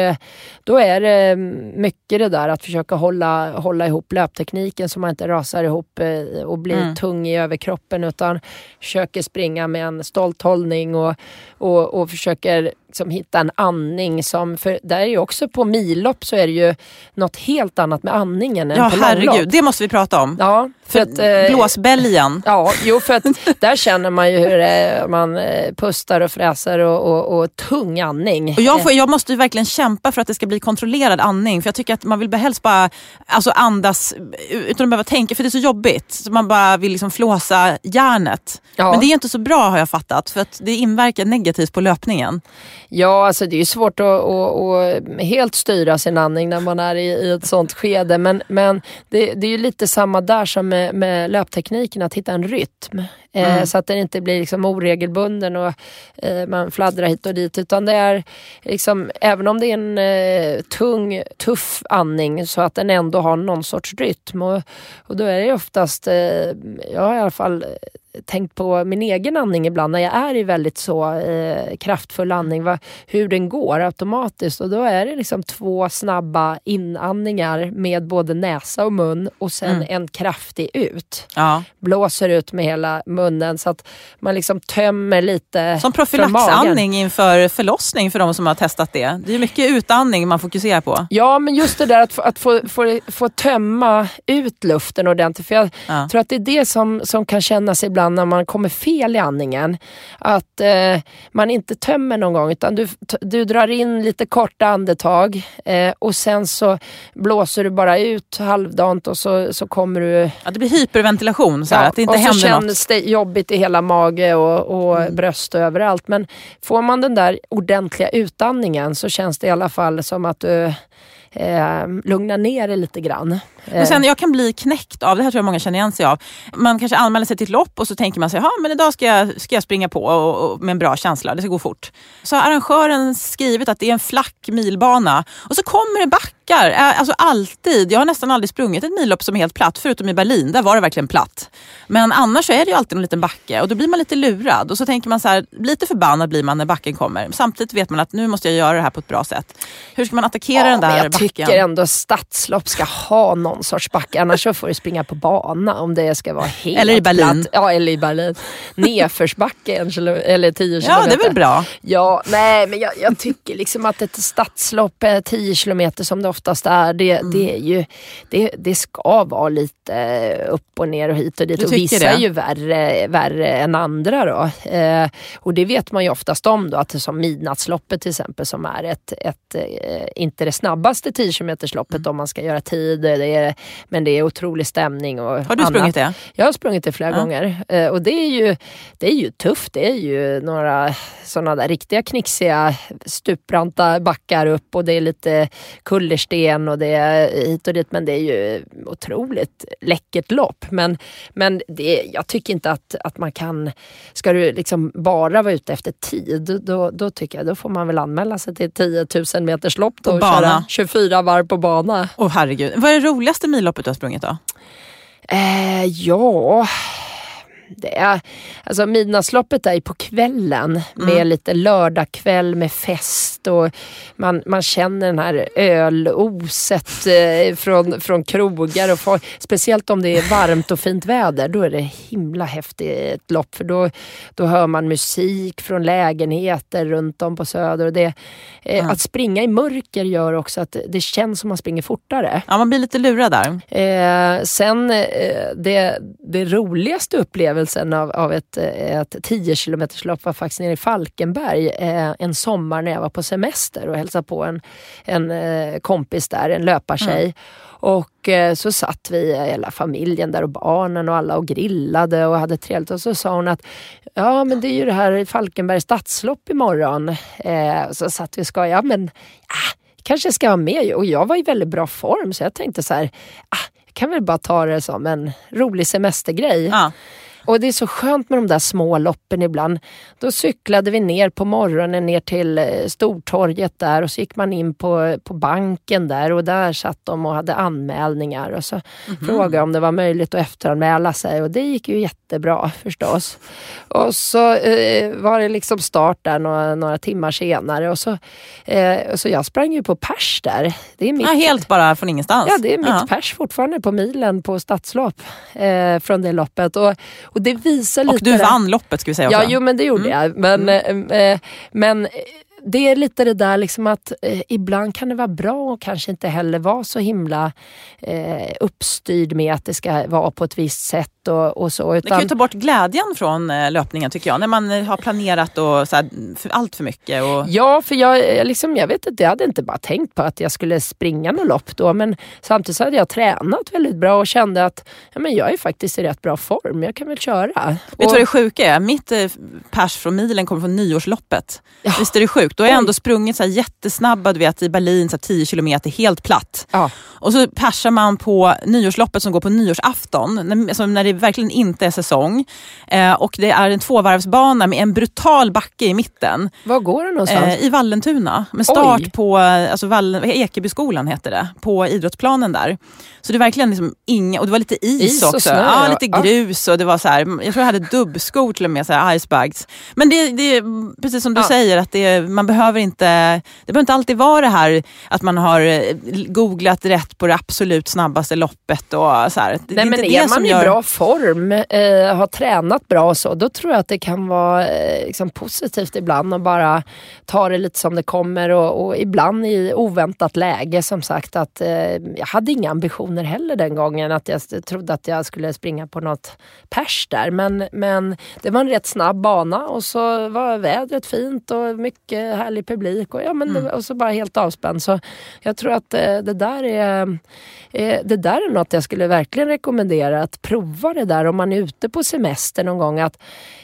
då är det mycket det där att försöka hålla, hålla ihop löptekniken så man inte rasar ihop eh, och blir
Mm.
tung i överkroppen utan försöker springa med en stolt hållning och, och, och försöker liksom hitta en andning som, för där är ju också på millopp så är det ju något helt annat med andningen än
Ja
på långlopp.
herregud, det måste vi prata om.
Ja, för att, eh,
Blåsbälgen.
Ja, jo för att där känner man ju hur det, man eh, pustar och fräser och, och, och tung andning.
Och jag, får, jag måste ju verkligen kämpa för att det ska bli kontrollerad andning. För jag tycker att man vill helst bara alltså andas utan att behöva tänka, för det är så jobbigt. Så man bara vill liksom flåsa hjärnet.
Ja.
Men det är inte så bra har jag fattat, för att det inverkar negativt på löpningen.
Ja, alltså det är ju svårt att, att, att helt styra sin andning när man är i, i ett sånt skede. Men, men det, det är ju lite samma där som med, med löptekniken, att hitta en rytm. Eh, så att den inte blir liksom oregelbunden och eh, man fladdrar hit och dit. Utan det är liksom, även om det är en eh, tung, tuff andning så att den ändå har någon sorts rytm. Och, och då är det oftast, eh, jag har i alla fall tänkt på min egen andning ibland när jag är i väldigt så eh, kraftfull andning, va, hur den går automatiskt. Och då är det liksom två snabba inandningar med både näsa och mun och sen en kraftig ut.
Ja.
Blåser ut med hela munnen så att man liksom tömmer lite
Som profylaxandning inför förlossning för de som har testat det. Det är mycket utandning man fokuserar på.
Ja, men just det där att få, att få, få, få tömma ut luften ordentligt. För jag
Ja.
tror att det är det som, som kan kännas ibland när man kommer fel i andningen. Att eh, man inte tömmer någon gång utan du, du drar in lite korta andetag eh, och sen så blåser du bara ut halvdant och så, så kommer du
Ja, det blir hyperventilation, så här, att det inte
och så
händer något.
känns det jobbigt i hela mage och, och bröst och överallt. Men får man den där ordentliga utandningen så känns det i alla fall som att du eh, lugna ner dig lite grann.
Men sen, jag kan bli knäckt av, det här tror jag många känner igen sig av. Man kanske anmäler sig till ett lopp och så tänker man sig, men idag ska jag, ska jag springa på och, och med en bra känsla, det ska gå fort. Så har arrangören skrivit att det är en flack milbana och så kommer det backar. Alltså alltid. Jag har nästan aldrig sprungit ett millopp som är helt platt, förutom i Berlin, där var det verkligen platt. Men annars är det ju alltid en liten backe och då blir man lite lurad och så tänker man så här, lite förbannad blir man när backen kommer. Samtidigt vet man att nu måste jag göra det här på ett bra sätt. Hur ska man attackera
ja,
den där
jag
backen?
Jag tycker ändå stadslopp ska ha någon sorts backe, annars så får du springa på bana om det ska vara helt
Eller i Berlin.
Platt. Ja, eller i Berlin. Nedförsbacke eller 10 kilometer.
Ja, det är väl bra.
Ja, nej men jag, jag tycker liksom att ett stadslopp, 10 kilometer som det oftast är, det, mm. det, är ju, det, det ska vara lite upp och ner och hit och dit. Och vissa det? är ju värre, värre än andra då. Eh, och det vet man ju oftast om då, att som midnattsloppet till exempel som är ett, ett eh, inte det snabbaste 10 kilometersloppet mm. om man ska göra tid, det är, men det är otrolig stämning och
Har du
annat.
sprungit det?
Jag har sprungit det flera ja. gånger eh, och det är, ju, det är ju tufft. Det är ju några sådana där riktiga knixiga stupranta backar upp och det är lite kullersten och det är hit och dit men det är ju otroligt läckert lopp. Men, men det, jag tycker inte att, att man kan, ska du liksom bara vara ute efter tid då, då tycker jag då får man väl anmäla sig till 10 000 meters lopp då och köra 24 varv på bana.
Åh oh, herregud. Vad är det roligaste milloppet du har sprungit då?
Eh, ja, det är, alltså midnattsloppet är ju på kvällen med mm. lite lördagkväll med fest och man, man känner den här öloset eh, från, från krogar och folk, speciellt om det är varmt och fint väder. Då är det himla häftigt lopp för då, då hör man musik från lägenheter runt om på Söder. Och det, eh, mm. Att springa i mörker gör också att det känns som man springer fortare.
Ja, man blir lite lurad där.
Eh, sen eh, det, det roligaste upplevelsen upplevelsen av, av ett, ett 10 kilometerslopp var faktiskt nere i Falkenberg eh, en sommar när jag var på semester och hälsade på en, en eh, kompis där, en löpartjej. Mm. Och eh, så satt vi hela familjen där och barnen och alla och grillade och hade trevligt och så sa hon att ja men det är ju det här Falkenbergs stadslopp imorgon. Eh, så satt vi och skojade, ja men ah, kanske ska vara med och jag var i väldigt bra form så jag tänkte så här, ah, jag kan väl bara ta det som en rolig semestergrej. Ja. Och det är så skönt med de där små loppen ibland. Då cyklade vi ner på morgonen ner till eh, Stortorget där och så gick man in på, på banken där och där satt de och hade anmälningar och så mm -hmm. frågade om det var möjligt att efteranmäla sig och det gick ju jättebra förstås. Och så eh, var det liksom start där några, några timmar senare och så, eh, så jag sprang ju på pers där.
Det är mitt, ja, helt bara från ingenstans?
Ja, det är mitt ja. pers fortfarande på milen på stadslopp eh, från det loppet. Och, och det visar lite...
Och du vann loppet ska vi säga också.
Ja, jo men det gjorde mm. jag. Men, mm. eh, men det är lite det där liksom att eh, ibland kan det vara bra och kanske inte heller vara så himla eh, uppstyrd med att det ska vara på ett visst sätt och, och så.
Utan... Det kan ju ta bort glädjen från eh, löpningen tycker jag, när man eh, har planerat och så här, för allt för mycket. Och...
Ja, för jag, liksom, jag vet inte, jag hade inte bara tänkt på att jag skulle springa något lopp då, men samtidigt så hade jag tränat väldigt bra och kände att ja, men jag är faktiskt i rätt bra form, jag kan väl köra. Vet
du vad det sjuka är? Mitt eh, pers från milen kommer från nyårsloppet. Ja. Visst är det sjukt? Då har jag ändå sprungit så här jättesnabba, du vet i Berlin, så 10 kilometer helt platt. Ja. Och så persar man på nyårsloppet som går på nyårsafton, när, alltså när det verkligen inte är säsong. Eh, och det är en tvåvarvsbana med en brutal backe i mitten.
Var går det någonstans? Eh,
I Vallentuna. Med start Oj. på alltså Vall, Ekebyskolan heter det, på idrottsplanen där. Så det är verkligen liksom inga, och det var lite is, is också.
Snö,
ja, lite grus och det var så här, jag tror jag hade dubbskor till och med, så här, icebags. Men det, det är precis som du ja. säger, att det, man behöver inte, det behöver inte alltid vara det här att man har eh, googlat rätt på det absolut snabbaste loppet. Och så här.
Nej, det är men är man gör... i bra form, eh, har tränat bra och så, då tror jag att det kan vara eh, liksom positivt ibland att bara ta det lite som det kommer och, och ibland i oväntat läge som sagt att eh, jag hade inga ambitioner heller den gången att jag trodde att jag skulle springa på något pers där men, men det var en rätt snabb bana och så var vädret fint och mycket härlig publik och, ja, men, mm. och så bara helt avspänd. Så jag tror att eh, det där är eh, det där är något jag skulle verkligen rekommendera att prova det där om man är ute på semester någon gång. Att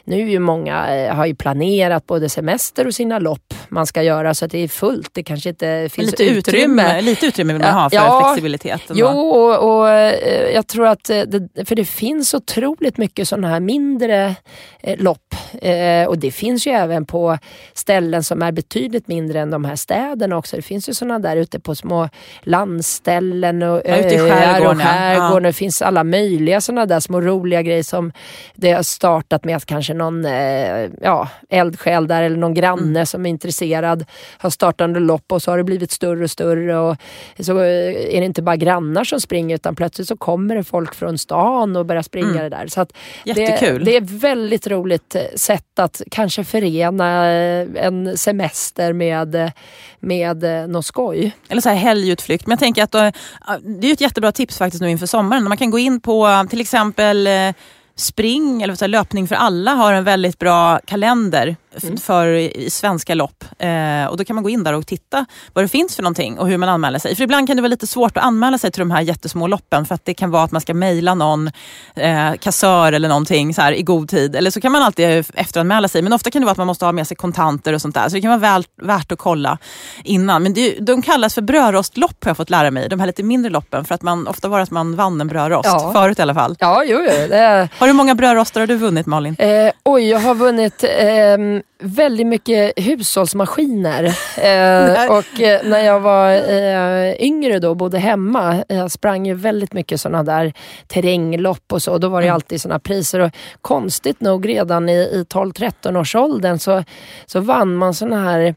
nu är ju många eh, har ju planerat både semester och sina lopp man ska göra så att det är fullt. Det kanske inte finns
lite utrymme. utrymme. Lite utrymme vill man ha för
ja,
flexibilitet.
Jo, och, och, eh, jag tror att det, för det finns otroligt mycket sådana här mindre eh, lopp eh, och det finns ju även på ställen som är betydligt mindre än de här städerna också. Det finns ju sådana där ute på små landställen och ja, skärgården. Och skärgården. Ja. Det finns alla möjliga sådana där små roliga grejer som det har startat med att kanske någon eh, ja, eldsjäl där eller någon granne mm. som är intresserad har startat en lopp och så har det blivit större och större och så är det inte bara grannar som springer utan plötsligt så kommer det folk från stan och börjar springa mm. det där. Så
Jättekul.
Det, det är ett väldigt roligt sätt att kanske förena eh, en semester med, eh, med eh, något skoj.
Eller så här helgutflykt. Men jag tänker att det är ett jättebra tips faktiskt nu inför sommaren. Man kan gå in på till exempel exempel Spring, eller så Löpning för alla, har en väldigt bra kalender mm. för svenska lopp. Eh, och Då kan man gå in där och titta vad det finns för någonting och hur man anmäler sig. För ibland kan det vara lite svårt att anmäla sig till de här jättesmå loppen för att det kan vara att man ska mejla någon eh, kassör eller någonting så här, i god tid. Eller så kan man alltid efteranmäla sig. Men ofta kan det vara att man måste ha med sig kontanter och sånt där. Så det kan vara väl, värt att kolla innan. Men det, de kallas för brödrostlopp har jag fått lära mig. De här lite mindre loppen. För att man ofta var att man vann en brödrost. Ja. Förut i alla fall.
Ja, jo, jo. Det...
Har du många brödrostar har du vunnit Malin?
Eh, oj, jag har vunnit eh, väldigt mycket hushållsmaskiner. Eh, och eh, när jag var eh, yngre då, bodde hemma, jag sprang ju väldigt mycket sådana där terränglopp och så. Då var det mm. alltid sådana priser. Och konstigt nog redan i, i 12-13 års åldern så, så vann man sådana här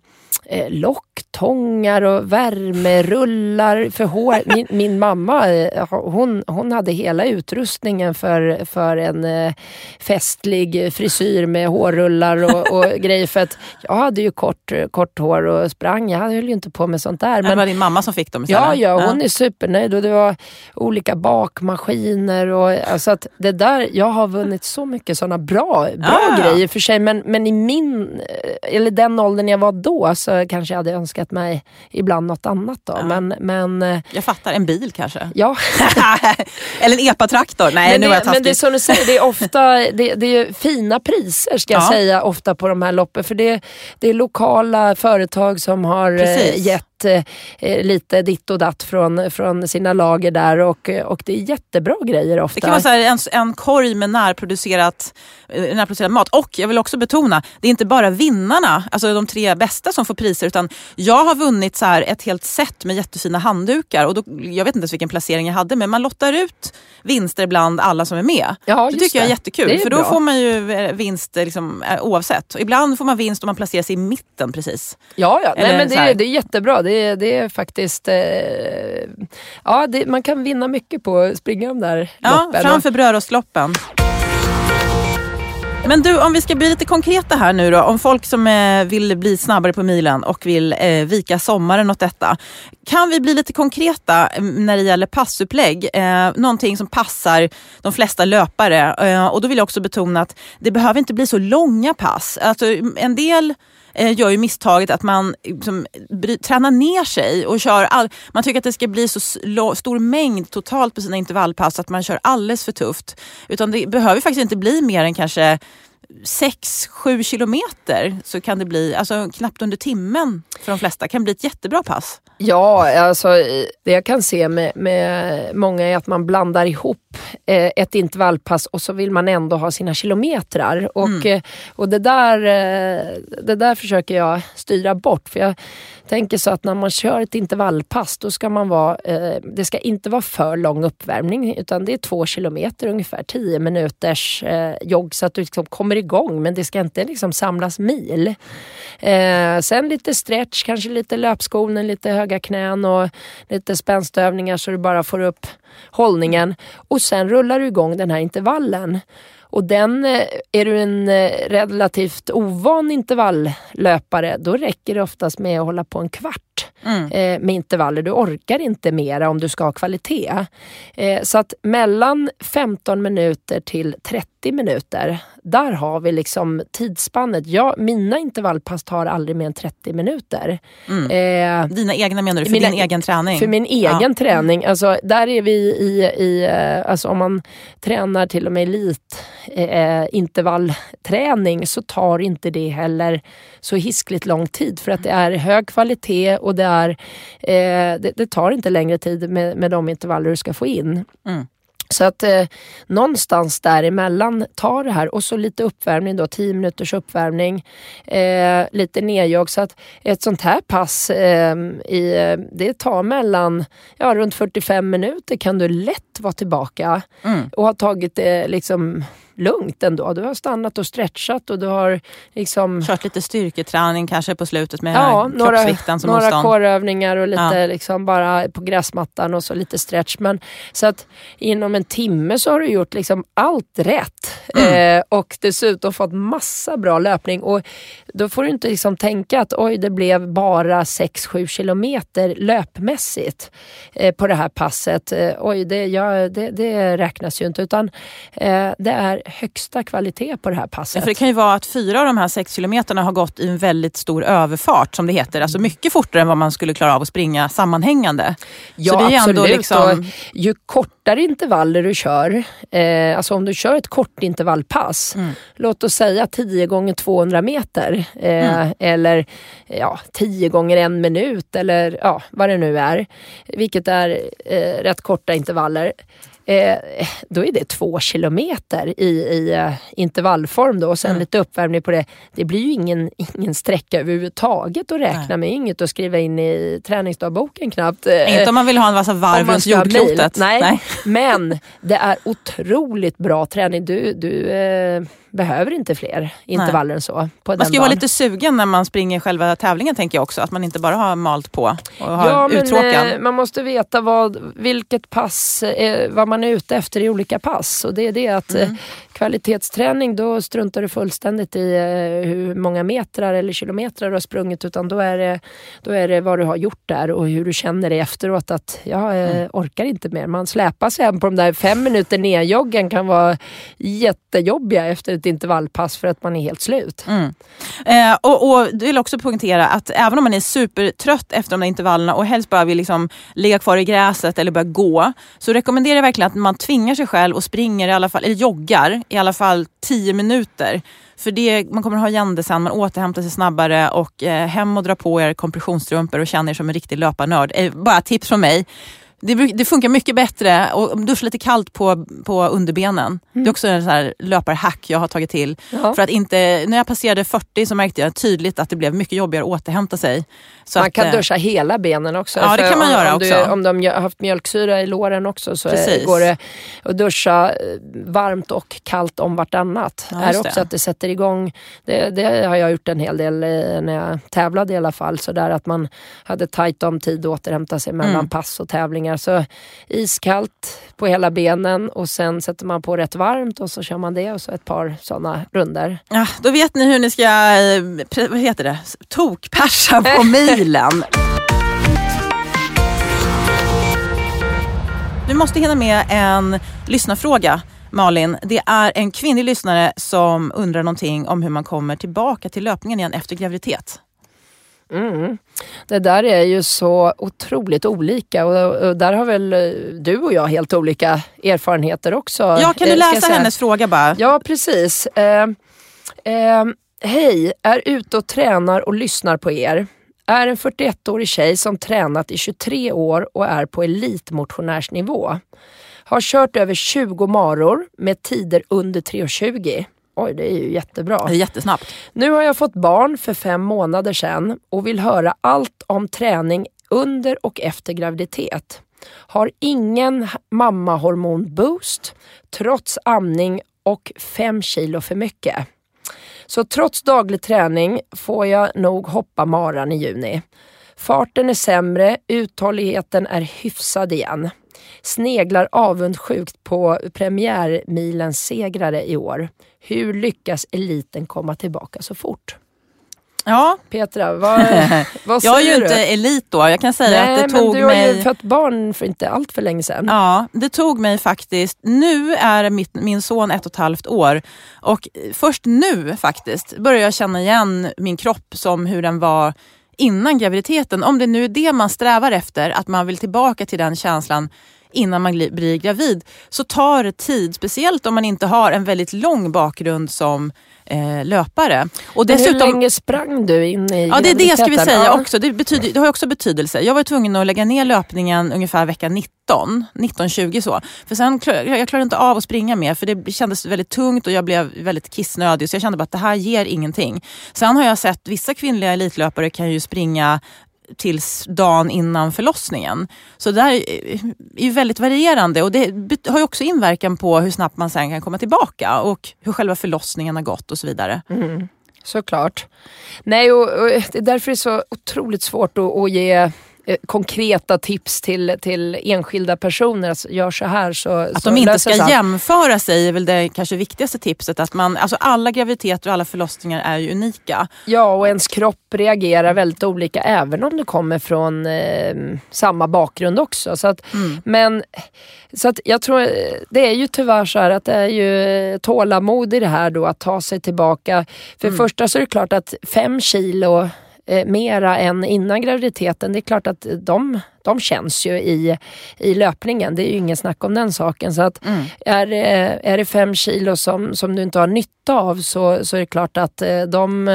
eh, locktångar och värmerullar för hår. Min, min, mamma eh, hon, hon hade hela utrustningen för, för en eh, festlig frisyr med hårrullar och, och grejer. För att jag hade ju kort, kort hår och sprang. Jag höll ju inte på med sånt där.
Men, det var din mamma som fick dem istället?
Ja, ja hon ja. är supernöjd. Och det var olika bakmaskiner. Och, alltså att det där, jag har vunnit så mycket sådana bra, bra ja. grejer för sig. Men, men i min, eh, eller den åldern jag var då så kanske jag hade önskat mig ibland något annat. Då. Ja. Men, men, eh,
jag fattar, en bil kanske?
Ja.
Eller en epa-traktor? Nej,
men
nu var jag
Men det är som du säger, det är ofta det, det är fina priser ska jag ja. säga ofta på de här loppen. För det, det är lokala företag som har eh, Precis. gett eh, lite ditt och datt från, från sina lager där och, och det är jättebra grejer ofta.
Det kan vara så en, en korg med närproducerat, eh, närproducerad mat. Och jag vill också betona, det är inte bara vinnarna, alltså de tre bästa som får priser utan jag har vunnit så här ett helt set med jättefina handdukar och då, jag vet inte ens vilken placering jag hade men man lottar ut vinster bland alla som är med. Ja, det tycker jag är jättekul är för då bra. får man ju eh, vinst liksom, eh, oavsett. ibland får man vinst om man placerar sig i mitten precis.
Ja, ja. Nej, men det, är, det är jättebra det, det är faktiskt... Eh, ja, det, man kan vinna mycket på att springa de där
ja,
loppen.
Framför brödrostloppen. Men du, om vi ska bli lite konkreta här nu då. Om folk som eh, vill bli snabbare på milen och vill eh, vika sommaren åt detta. Kan vi bli lite konkreta mm, när det gäller passupplägg? Eh, någonting som passar de flesta löpare. Eh, och då vill jag också betona att det behöver inte bli så långa pass. Alltså, en del eh, gör ju misstaget att man liksom, tränar ner sig och kör all, man tycker att det ska bli så stor mängd totalt på sina intervallpass att man kör alldeles för tufft. Utan det behöver faktiskt inte bli mer än kanske 6-7 kilometer så kan det bli, alltså knappt under timmen för de flesta, kan bli ett jättebra pass.
Ja, alltså det jag kan se med, med många är att man blandar ihop eh, ett intervallpass och så vill man ändå ha sina kilometrar. Och, mm. eh, och det, där, eh, det där försöker jag styra bort. För jag tänker så att när man kör ett intervallpass då ska man vara, eh, det ska inte vara för lång uppvärmning utan det är två kilometer ungefär, tio minuters eh, jogg så att du liksom kommer igång men det ska inte liksom samlas mil. Eh, sen lite stretch, kanske lite löpskonen, lite höga knän och lite spänstövningar så du bara får upp hållningen och sen rullar du igång den här intervallen. Och den, eh, är du en eh, relativt ovan intervalllöpare då räcker det oftast med att hålla på en kvart mm. Eh, med intervaller. Du orkar inte mera om du ska ha kvalitet. Så att mellan 15 minuter till 30 30 minuter. Där har vi liksom tidsspannet. Jag, mina intervallpass tar aldrig mer än 30 minuter.
Mm.
Eh,
Dina egna menar du, för
mina-
din egen träning?
för min egen
Ja.
träning, alltså, där är vi i, i eh, alltså om man tränar till och med elit eh, så tar inte det heller så hiskligt lång tid för att det är hög kvalitet och det, är, eh, det, det tar inte längre tid med, med de intervaller du ska få in.
Mm.
Så att eh, någonstans däremellan tar det här och så lite uppvärmning då, 10 minuters uppvärmning, eh, lite nedjogg. Så att ett sånt här pass, eh, i, eh, det tar mellan, ja runt 45 minuter kan du lätt vara tillbaka
Mm.
och ha tagit det liksom lugnt ändå. Du har stannat och stretchat och du har liksom
Kört lite styrketräning kanske på slutet med
Ja, några,
som
några
motstånd.
kårövningar och lite
Ja.
liksom bara på gräsmattan och så lite stretch. Men, så att inom en timme så har du gjort liksom allt rätt.
Mm.
Eh, och dessutom fått massa bra löpning. Och då får du inte liksom tänka att oj, det blev bara 6-7 kilometer löpmässigt eh, på det här passet. Eh, oj, det, ja, det, det räknas ju inte. Utan eh, det är högsta kvalitet på det här
Ja,
passet.
för det kan ju vara att fyra av de här sex kilometerna har gått i en väldigt stor överfart som det heter. Alltså mycket fortare än vad man skulle klara av att springa sammanhängande.
Ja, absolut.
liksom-
Och ju kortare intervaller du kör, eh, alltså om du kör ett kort intervallpass,
Mm.
låt oss säga 10 gånger 200 meter eh,
Mm.
eller ja, 10 gånger en minut eller ja, vad det nu är, vilket är eh, rätt korta intervaller. Eh, då är det två kilometer i, i eh, intervallform då och sen
Mm.
lite uppvärmning på det. Det blir ju ingen, ingen sträcka överhuvudtaget att räkna
Nej.
med, inget att skriva in i träningsdagboken knappt. Eh,
Inte om man vill ha en massa varv runt jordklotet.
Nej. Men det är otroligt bra träning. Du, du eh, behöver inte fler intervaller än så. På
Man ska ju vara lite sugen när man springer själva tävlingen tänker jag också. Att man inte bara har malt på och har
Ja, men
uttråkad.
eh, man måste veta vad, vilket pass, eh, vad man är ute efter i olika pass. Och det är det att
Mm.
eh, kvalitetsträning, då struntar du fullständigt i hur många metrar eller kilometrar du har sprungit. Utan då är, det, då är det vad du har gjort där och hur du känner dig efteråt. Att jag
Mm.
orkar inte mer. Man släpar sig hem på de där fem minuter nedjoggen kan vara jättejobbiga efter ett intervallpass för att man är helt slut.
Mm. Eh, och, och du vill också poängtera att även om man är supertrött efter de där intervallerna och helst bara vill liksom ligga kvar i gräset eller börja gå, så rekommenderar jag verkligen att man tvingar sig själv och springer i alla fall, eller joggar i alla fall 10 minuter. För det, man kommer ha igen det sen, man återhämtar sig snabbare och eh, hem och dra på er kompressionsstrumpor och känner er som en riktig löparnörd. Eh, bara tips från mig. Det, det funkar mycket bättre och duscha lite kallt på, på underbenen. Det är också en sån här löparhack jag har tagit till.
Ja.
För att inte, när jag passerade 40 så märkte jag tydligt att det blev mycket jobbigare att återhämta sig. Så
man
att,
kan
eh,
duscha hela benen också.
Ja, det kan man
om,
göra
om Du,
också.
om de har haft mjölksyra i låren också så
Precis.
går det att duscha eh, varmt och kallt om vartannat.
Ja,
är också
det.
att det sätter igång, det, det har jag gjort en hel del eh, när jag tävlade i alla fall. Så där att man hade tajt om tid att återhämta sig mellan
Mm.
pass och tävlingar. Så iskallt på hela benen och sen sätter man på rätt varmt och så kör man det och så ett par sådana runder.
Ja, då vet ni hur ni ska, eh, vad heter det, tokpersa på milen. Vi måste hinna med en lyssnarfråga. Malin, det är en kvinnlig lyssnare som undrar någonting om hur man kommer tillbaka till löpningen igen efter graviditet.
Mm. Det där är ju så otroligt olika och, och där har väl eh, du och jag helt olika erfarenheter också.
Ja, kan du
eh,
läsa hennes fråga bara?
Ja, precis. Eh, eh, Hej, är ute och tränar och lyssnar på er. Är en 41-årig tjej som tränat i 23 år och är på elitmotionärsnivå. Har kört över 20 maror med tider under 3.20. Oj, det är ju jättebra.
Det är jättesnabbt.
Nu har jag fått barn för fem månader sedan och vill höra allt om träning under och efter graviditet. Har ingen mammahormonboost trots amning och fem kilo för mycket. Så trots daglig träning får jag nog hoppa maran i juni. Farten är sämre, uthålligheten är hyfsad igen. Sneglar avundsjukt på premiärmilens segrare i år. Hur lyckas eliten komma tillbaka så fort? Ja. Petra, vad, vad säger
Jag är ju
du?
inte elit då. Jag kan säga
Nej,
att det tog
men du har
mig...
ju fött barn för inte allt för länge sedan.
Ja, det tog mig faktiskt, nu är mitt, min son ett och ett halvt år och först nu faktiskt börjar jag känna igen min kropp som hur den var innan graviditeten. Om det nu är det man strävar efter, att man vill tillbaka till den känslan innan man blir gravid, så tar det tid. Speciellt om man inte har en väldigt lång bakgrund som eh, löpare. Och
Men hur
dessutom,
länge sprang du in i
Ja, det är det ska vi säga också. Det, betyder, det har också betydelse. Jag var tvungen att lägga ner löpningen ungefär vecka 19, 19-20 så. För sen klar, jag klarade inte av att springa mer för det kändes väldigt tungt och jag blev väldigt kissnödig så jag kände bara att det här ger ingenting. Sen har jag sett vissa kvinnliga elitlöpare kan ju springa tills dagen innan förlossningen. Så det här är ju väldigt varierande och det har ju också inverkan på hur snabbt man sen kan komma tillbaka och hur själva förlossningen har gått och så vidare. Mm.
Såklart. Nej, och, och det är därför det är så otroligt svårt att, att ge konkreta tips till, till enskilda personer. Alltså, gör så här så
Att
så
de inte ska
sig.
jämföra sig är väl det kanske viktigaste tipset. Att man, alltså alla graviditeter och alla förlossningar är ju unika.
Ja, och ens kropp reagerar väldigt olika även om du kommer från eh, samma bakgrund också. Så att,
Mm.
Men så att jag tror, eh, det är ju tyvärr så här att det är ju eh, tålamod i det här då att ta sig tillbaka. För
Mm.
första så är det klart att fem kilo eh, mera än innan graviditeten, det är klart att de, de känns ju i, i löpningen. Det är ju ingen snack om den saken. Så att
Mm.
är, det- är det fem kilo som, som du inte har nytta av så, så är det klart att eh, de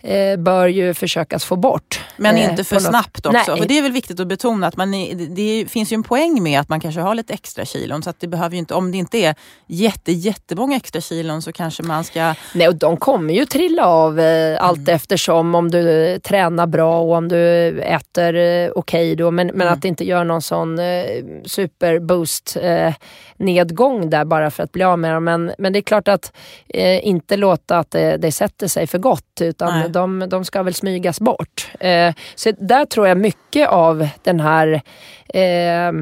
eh, bör ju försökas få bort.
Men
Eh,
inte för
något-
snabbt också.
Nej.
För det är väl viktigt att betona att man det- finns ju en poäng med att man kanske har lite extra kilon. Så att det behöver ju inte, om det inte är jätte, jättemånga extra kilon så kanske man ska...
Nej, och de kommer ju trilla av eh,
Mm.
allt eftersom om du eh, tränar bra och om du äter eh, okej då. Men, men
Mm.
att det inte gör någon sån eh, superboost eh, nedgång där bara för att bli av med dem. Men, men det är klart att eh, inte låta att det, det sätter sig för gott utan
Nej.
de, de ska väl smygas bort. Eh, så där tror jag mycket av den här eh,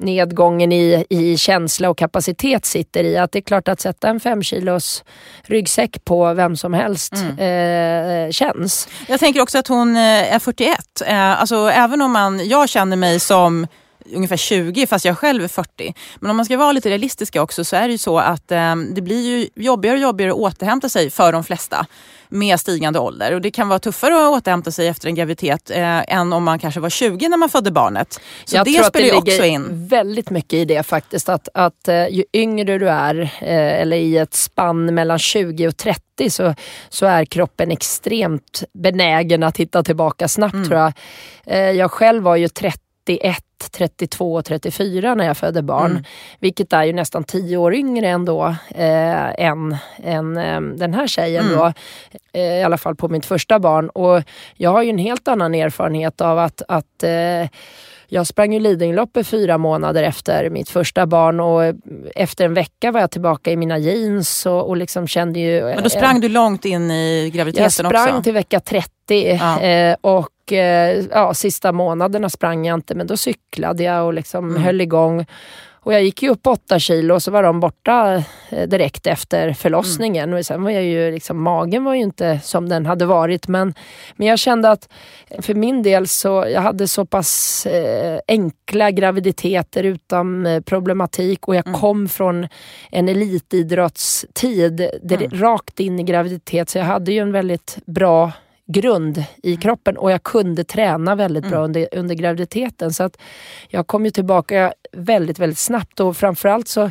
nedgången i, i känsla och kapacitet sitter i. Att det är klart att sätta en fem kilos ryggsäck på vem som helst eh, känns.
Jag tänker också att hon eh, är 41. Eh, Alltså, även om man, jag känner mig som ungefär 20 fast jag själv är 40. Men om man ska vara lite realistiska också så är det ju så att eh, det blir ju jobbigare och jobbigare att återhämta sig för de flesta med stigande ålder. Och det kan vara tuffare att återhämta sig efter en graviditet eh, än om man kanske var 20 när man födde barnet. Så
jag
det
tror att
spelar
det
ju
ligger
också in.
väldigt mycket i det faktiskt. Att, att eh, ju yngre du är, eh, eller i ett spann mellan 20 och 30 så, så är kroppen extremt benägen att hitta tillbaka snabbt
Mm.
tror jag. Eh, jag själv var ju 31 32 och 34 när jag födde barn.
Mm.
Vilket är ju nästan 10 år yngre ändå eh, än, än eh, den här tjejen
Mm.
då. Eh, I alla fall på mitt första barn. Och jag har ju en helt annan erfarenhet av att, att eh, jag sprang ju Lidingöloppet fyra månader efter mitt första barn och eh, efter en vecka var jag tillbaka i mina jeans och, och liksom kände ju...
Men då sprang du långt in i graviditeten
jag sprang
också?
till vecka 30
Ja.
eh, och eh, ja, sista månaderna sprang jag inte men då cyklade jag och liksom
Mm.
höll igång. Och jag gick ju upp 8 kilo och så var de borta eh, direkt efter förlossningen. Och sen var jag ju liksom, magen var ju inte som den hade varit. Men, men jag kände att för min del så jag hade så pass eh, enkla graviditeter utan eh, problematik och jag kom från en elitidrottstid där, rakt in i graviditet. Så jag hade ju en väldigt bra grund i kroppen och jag kunde träna väldigt bra under, under graviditeten. Så att jag kom ju tillbaka väldigt, väldigt snabbt och framförallt så,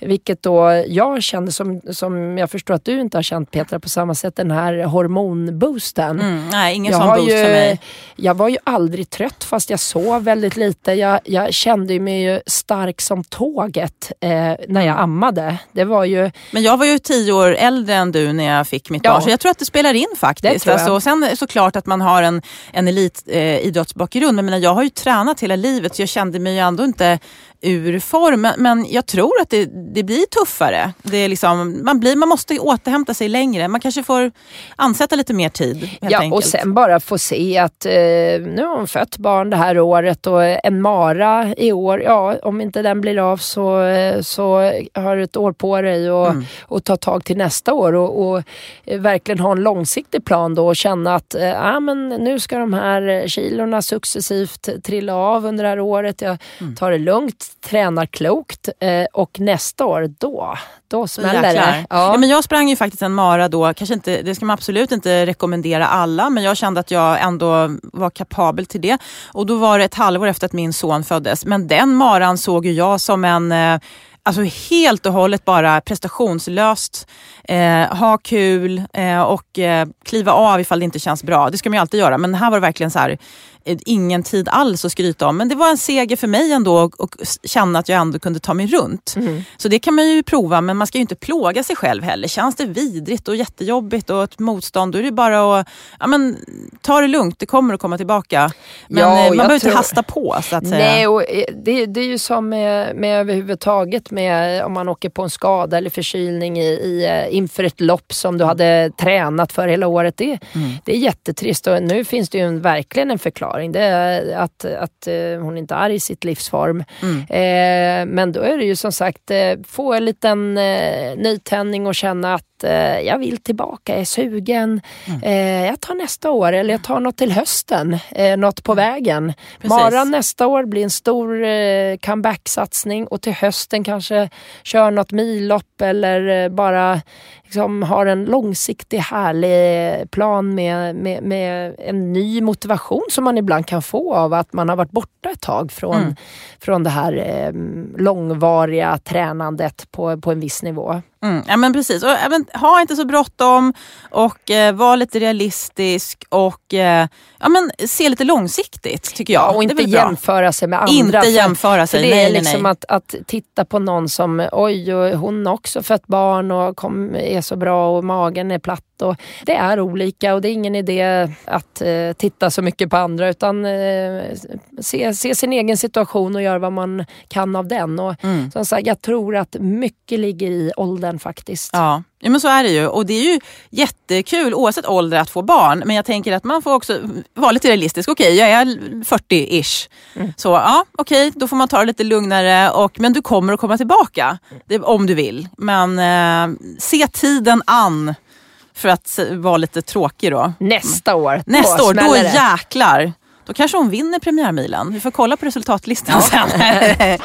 vilket då jag kände som, som jag förstår att du inte har känt Petra på samma sätt, den här hormonboosten.
Mm, nej, ingen
Jag,
sån boost
ju,
för mig.
jag var ju aldrig trött fast jag sov väldigt lite. Jag, jag kände mig ju stark som tåget eh, när
Mm.
jag ammade. Det var ju
Men jag var ju tio år äldre än du när jag fick mitt
Ja.
barn, så jag tror att det spelar in
Det
faktiskt.
tror jag.
Alltså, sen såklart att man har en, en elitidrottsbakgrund, eh, men jag jag har ju tränat hela livet så jag kände mig ju ändå inte ur form. Men, men jag tror att det, det blir tuffare. Det är liksom, man, blir, man måste återhämta sig längre. Man kanske får ansätta lite mer tid.
Ja,
enkelt.
och sen bara få se att eh, nu har hon fött barn det här året och en Mara i år, ja om inte den blir av så, eh, så har du ett år på dig och,
Mm.
och ta tag till nästa år och, och eh, verkligen ha en långsiktig plan då och känna att eh, ah, men nu ska de här kilorna successivt trilla av under det här året. Jag
Mm.
tar det lugnt, tränar klokt eh, och nästa år då, då smäller
Jäklar.
det.
Ja. men jag sprang ju faktiskt en mara då, kanske inte, det ska man absolut inte rekommendera alla, men jag kände att jag ändå var kapabel till det. Och då var det ett halvår efter att min son föddes. Men den maran såg ju jag som en eh, Alltså helt och hållet bara prestationslöst, eh, ha kul eh, och eh, kliva av ifall det inte känns bra. Det ska man ju alltid göra, men här var det verkligen så här, ingen tid alls att skryta om. Men det var en seger för mig ändå och, och känna att jag ändå kunde ta mig runt. Så det kan man ju prova, men man ska ju inte plåga sig själv heller. Känns det vidrigt och jättejobbigt och ett motstånd, då är det bara att ja, men, ta det lugnt. Det kommer att komma tillbaka. Men
Ja,
eh, man behöver inte
tror-
hasta på så att säga.
Nej, och eh, det, det är ju som med, med överhuvudtaget med om man åker på en skada eller förkylning i, i, eh, inför ett lopp som du hade tränat för hela året. Det, det är jättetrist och nu finns det ju en, verkligen en förklaring. Det är att, att eh, hon inte är i sitt livsform. Eh, men då är det ju som sagt eh, få en liten eh, nytändning och känna att jag vill tillbaka, jag är sugen. Eh, jag tar nästa år eller jag tar något till hösten, eh, något på vägen.
Precis.
Maran nästa år blir en stor comeback-satsning och till hösten kanske kör något millopp eller bara liksom har en långsiktig härlig plan med, med, med en ny motivation som man ibland kan få av att man har varit borta ett tag från, från det här eh, långvariga tränandet på, på en viss nivå.
Mm, ja, men precis. Och, även, ha inte så bråttom och eh, var lite realistisk och eh, ja, men, se lite långsiktigt tycker jag.
Ja, och inte jämföra sig med andra.
Inte
för-
jämföra sig,
För det är
nej, nej,
liksom
nej.
Att, att titta på någon som, oj, och hon har också fött barn och kom, är så bra och magen är platt. Och det är olika och det är ingen idé att eh, titta så mycket på andra utan eh, se, se sin egen situation och göra vad man kan av den. Och,
Mm.
som sagt, jag tror att mycket ligger i åldern faktiskt.
Ja. ja, men så är det ju. Och det är ju jättekul oavsett ålder att få barn. Men jag tänker att man får också vara lite realistisk. Okej, jag är 40-ish. Så ja, okej, då får man ta det lite lugnare. Och, men du kommer att komma tillbaka det, om du vill. Men eh, se tiden an för att vara lite tråkig då.
Nästa år,
Nästa år, då jäklar. Då kanske hon vinner premiärmilen. Vi får kolla på resultatlistan sen.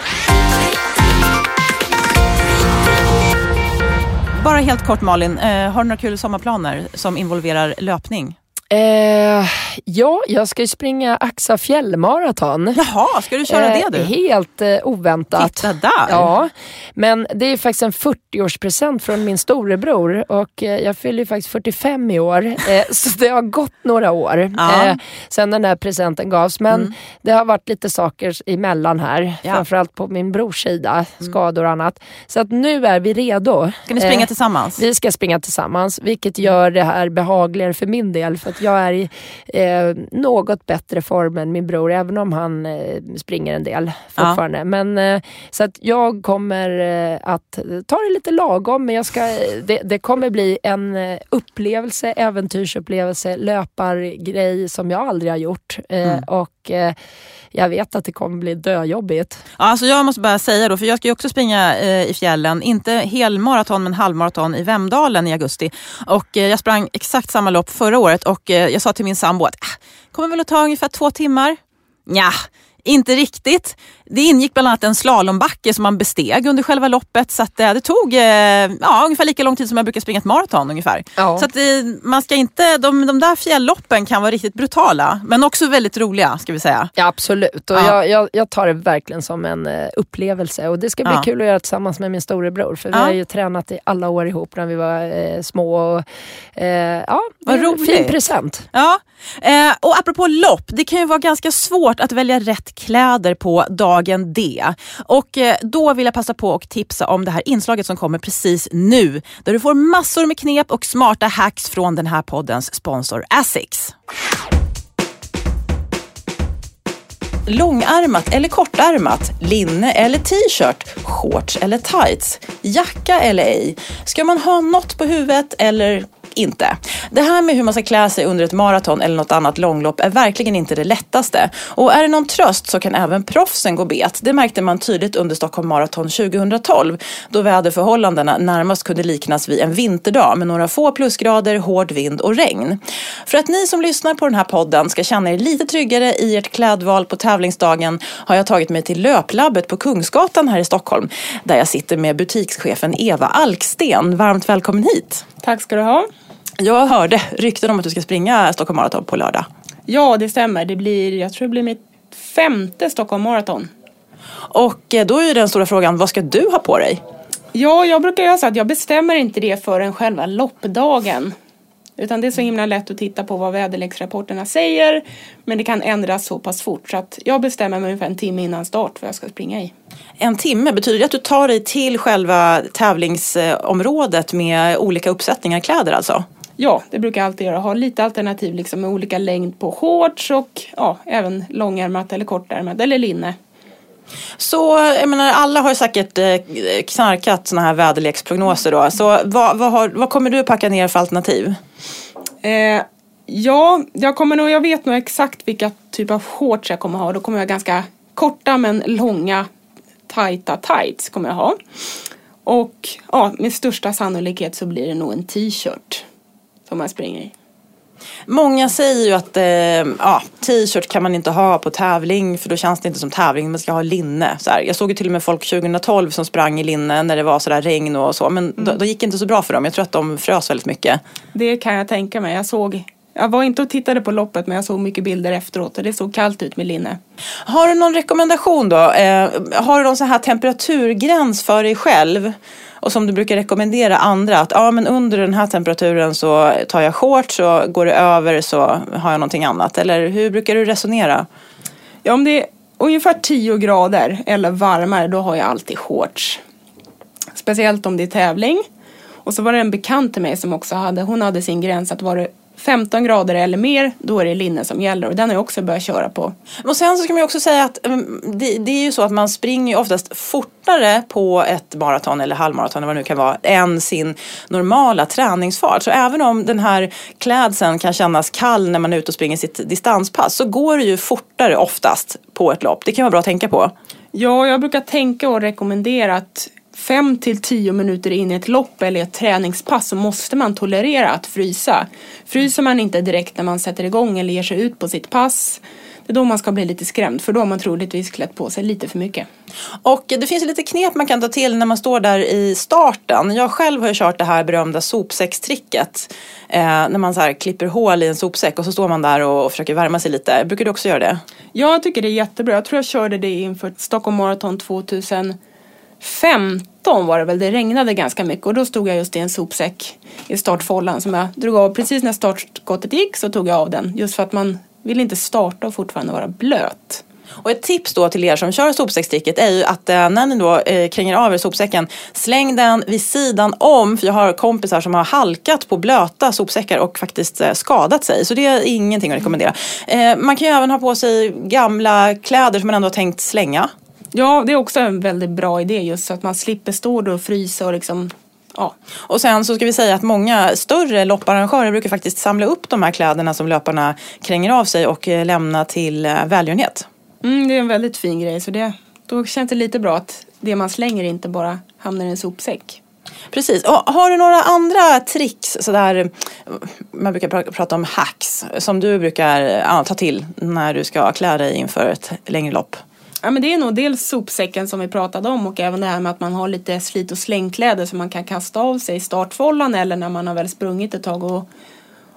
Bara helt kort Malin, eh, har du några kul sommarplaner som involverar löpning?
Eh, ja, jag ska ju springa Axa fjällmaraton.
Jaha, ska du köra
Eh,
det du?
Helt eh, oväntat.
Titta där.
Ja, men det är faktiskt en 40-årspresent från min storebror och eh, jag fyller ju faktiskt 45 i år. Eh, så det har gått några år
Ja. Mm.
eh, sen den här presenten gavs. Men det har varit lite saker emellan här.
Ja. Mm.
Framförallt på min brors sida, skador och annat. Så att nu är vi redo.
Ska ni springa tillsammans?
vi ska springa tillsammans, vilket gör det här behagligare för min del. För att jag är i eh, något bättre form än min bror, även om han eh, springer en del fortfarande. Men, eh, så att jag kommer eh, att ta det lite lagom, men jag ska, det, det kommer bli en eh, upplevelse, äventyrsupplevelse, löpargrej som jag aldrig har gjort. Eh, Och eh, jag vet att det kommer bli döjobbigt.
Ja, alltså jag måste bara säga då, för jag ska ju också springa eh, i fjällen, inte helmaraton men halvmaraton i Vemdalen i augusti. Och eh, jag sprang exakt samma lopp förra året och eh, jag sa till min sambo att ah, kommer väl att ta ungefär två timmar. Ja, inte riktigt. Det ingick bland annat en slalombacke som man besteg under själva loppet så att, eh, det tog eh, ja, ungefär lika lång tid som jag brukar springa ett maraton ungefär.
Ja.
Så att, eh, man ska inte, de, de där fjällloppen kan vara riktigt brutala men också väldigt roliga ska vi säga.
Ja, absolut. Och
Ja.
jag, jag, jag tar det verkligen som en upplevelse. Och det ska bli
Ja.
kul att göra tillsammans med min storebror. För vi har ju tränat i alla år ihop när vi var eh, små. Och, eh, ja,
Vad roligt.
Fin present.
Ja, eh, och apropå lopp, det kan ju vara ganska svårt att välja rätt kläder på dagen D. Och eh, då vill jag passa på att tipsa om det här inslaget som kommer precis nu. Där du får massor med knep och smarta hacks från den här poddens sponsor Asics. Långärmat eller kortärmat? Linne eller t-shirt? Shorts eller tights? Jacka eller ej? Ska man ha något på huvudet eller inte. Det här med hur man ska klä sig under ett maraton eller något annat långlopp är verkligen inte det lättaste. Och är det någon tröst så kan även proffsen gå bet. Det märkte man tydligt under Stockholm Marathon 2012 då väderförhållandena närmast kunde liknas vid en vinterdag med några få plusgrader, hård vind och regn. För att ni som lyssnar på den här podden ska känna er lite tryggare i ert klädval på tävlingsdagen har jag tagit mig till Löplabbet på Kungsgatan här i Stockholm där jag sitter med butikschefen Eva Alksten. Varmt välkommen hit!
Tack ska du ha.
Jag hörde rykten om att du ska springa Stockholm Marathon på lördag.
Ja, det stämmer. Det blir, jag tror det blir mitt femte Stockholm Marathon.
Och eh, då är ju den stora frågan, vad ska du ha på dig?
Ja, jag brukar göra så att jag bestämmer inte det förrän själva loppdagen. Utan det är så himla lätt att titta på vad väderleksrapporterna säger. Men det kan ändras så pass fort så att jag bestämmer mig ungefär en timme innan start vad jag ska springa i.
En timme, betyder det att du tar dig till själva tävlingsområdet med olika uppsättningar kläder alltså?
Ja, det brukar jag alltid göra. Ha lite alternativ liksom med olika längd på shorts och ja, även långärmat eller kortärmat eller linne.
Så jag menar, alla har säkert eh, knarkat sådana här väderleksprognoser då. Så vad, vad, har, vad kommer du packa ner för alternativ?
Eh, ja, jag kommer nog, jag vet nog exakt vilka typ av shorts jag kommer ha. Då kommer jag ganska korta men långa tajta tights kommer jag ha. Och ja, med största sannolikhet så blir det nog en t-shirt som man springer i.
Många säger ju att eh, ja, t-shirt kan man inte ha på tävling för då känns det inte som tävling, man ska ha linne. Så här. Jag såg ju till och med folk 2012 som sprang i linne när det var sådär regn och så men mm. då, då gick det inte så bra för dem. Jag tror att de frös väldigt mycket.
Det kan jag tänka mig. Jag såg jag var inte och tittade på loppet men jag såg mycket bilder efteråt och det såg kallt ut med linne.
Har du någon rekommendation då? Eh, har du någon sån här temperaturgräns för dig själv? Och som du brukar rekommendera andra att ja, men under den här temperaturen så tar jag shorts och går det över så har jag någonting annat. Eller hur brukar du resonera?
Ja, om det är ungefär 10 grader eller varmare då har jag alltid shorts. Speciellt om det är tävling. Och så var det en bekant till mig som också hade, hon hade sin gräns att var det 15 grader eller mer, då är det linne som gäller och den har jag också börjat köra på.
Och sen så ska man också säga att mm, det, det, är ju så att man springer oftast fortare på ett maraton eller halvmaraton eller vad det nu kan vara än sin normala träningsfart. Så även om den här klädseln kan kännas kall när man är ute och springer sitt distanspass så går det ju fortare oftast på ett lopp. Det kan vara bra att tänka på.
Ja, jag brukar tänka och rekommendera att fem till tio minuter in i ett lopp eller ett träningspass så måste man tolerera att frysa. Fryser man inte direkt när man sätter igång eller ger sig ut på sitt pass det är då man ska bli lite skrämd för då har man troligtvis klätt på sig lite för mycket.
Och det finns lite knep man kan ta till när man står där i starten. Jag själv har ju kört det här berömda sopsäckstricket. Eh, när man så här klipper hål i en sopsäck och så står man där och försöker värma sig lite. Brukar du också göra det?
Ja, jag tycker det är jättebra. Jag tror jag körde det inför Stockholm Marathon 2000 15 var det väl, det regnade ganska mycket och då stod jag just i en sopsäck i startfållan som jag drog av precis när startskottet gick så tog jag av den just för att man vill inte starta och fortfarande vara blöt.
Och ett tips då till er som kör sopsäcksticket är ju att eh, när ni då eh, kränger av er sopsäcken, släng den vid sidan om. För jag har kompisar som har halkat på blöta sopsäckar och faktiskt eh, skadat sig. Så det är ingenting att rekommendera. Eh, man kan ju även ha på sig gamla kläder som man ändå har tänkt slänga.
Ja, det är också en väldigt bra idé just så att man slipper stå och frysa och liksom Ja.
Och sen så ska vi säga att många större lopparrangörer brukar faktiskt samla upp de här kläderna som löparna kränger av sig och eh, lämna till eh, välgörenhet.
Mm, det är en väldigt fin grej så det, då känns det lite bra att det man slänger inte bara hamnar i en sopsäck.
Precis. Och har du några andra tricks, sådär, man brukar prata om hacks, som du brukar ja, ta till när du ska klä dig inför ett längre lopp?
Ja, men det är nog dels sopsäcken som vi pratade om och även det här med att man har lite slit och slängkläder som man kan kasta av sig i startfållan eller när man har väl sprungit ett tag och,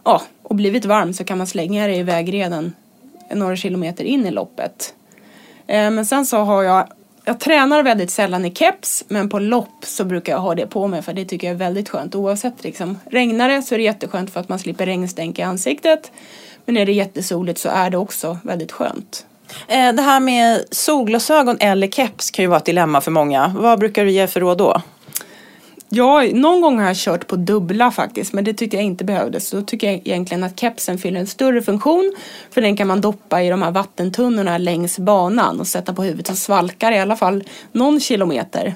ja, och blivit varm så kan man slänga det i vägreden några kilometer in i loppet. Eh, men sen så har jag jag tränar väldigt sällan i keps men på lopp så brukar jag ha det på mig för det tycker jag är väldigt skönt oavsett liksom. Regnar det så är det jätteskönt för att man slipper regnstänk i ansiktet. Men är det jättesoligt så är det också väldigt skönt.
Eh, det här med solglasögon eller keps kan ju vara ett dilemma för många. Vad brukar du ge för råd då?
Ja, någon gång har jag kört på dubbla faktiskt, men det tyckte jag inte behövdes. Då tycker jag egentligen att kepsen fyller en större funktion. För den kan man doppa i de här vattentunnorna längs banan och sätta på huvudet och svalkar i alla fall någon kilometer.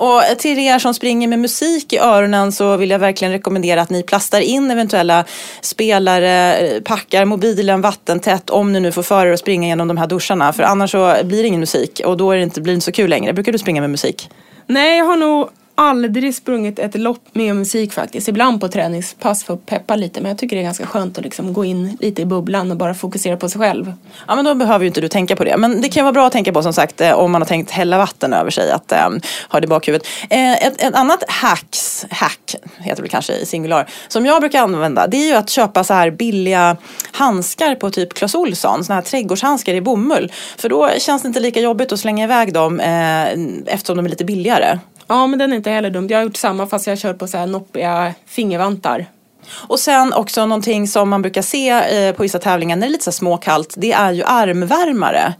Och till er som springer med musik i öronen så vill jag verkligen rekommendera att ni plastar in eventuella spelare, packar mobilen vattentätt om ni nu får för er att springa genom de här duscharna. För annars så blir det ingen musik och då är det inte, blir det inte så kul längre. Brukar du springa med musik?
Nej, jag har nog aldrig sprungit ett lopp med musik faktiskt. Ibland på träningspass för att peppa lite men jag tycker det är ganska skönt att liksom gå in lite i bubblan och bara fokusera på sig själv.
Ja men då behöver ju inte du tänka på det. Men det kan vara bra att tänka på som sagt eh, om man har tänkt hälla vatten över sig att äm, ha det i bakhuvudet. Eh, ett, ett annat hacks, hack heter det kanske i singular, som jag brukar använda det är ju att köpa så här billiga handskar på typ Clas Ohlson, såna här trädgårdshandskar i bomull. För då känns det inte lika jobbigt att slänga iväg dem eh, eftersom de är lite billigare.
Ja, men den är inte heller dum. Jag har gjort samma fast jag kört på så här noppiga fingervantar.
Och sen också någonting som man brukar se eh, på vissa tävlingar när det är lite så småkallt, det är ju armvärmare.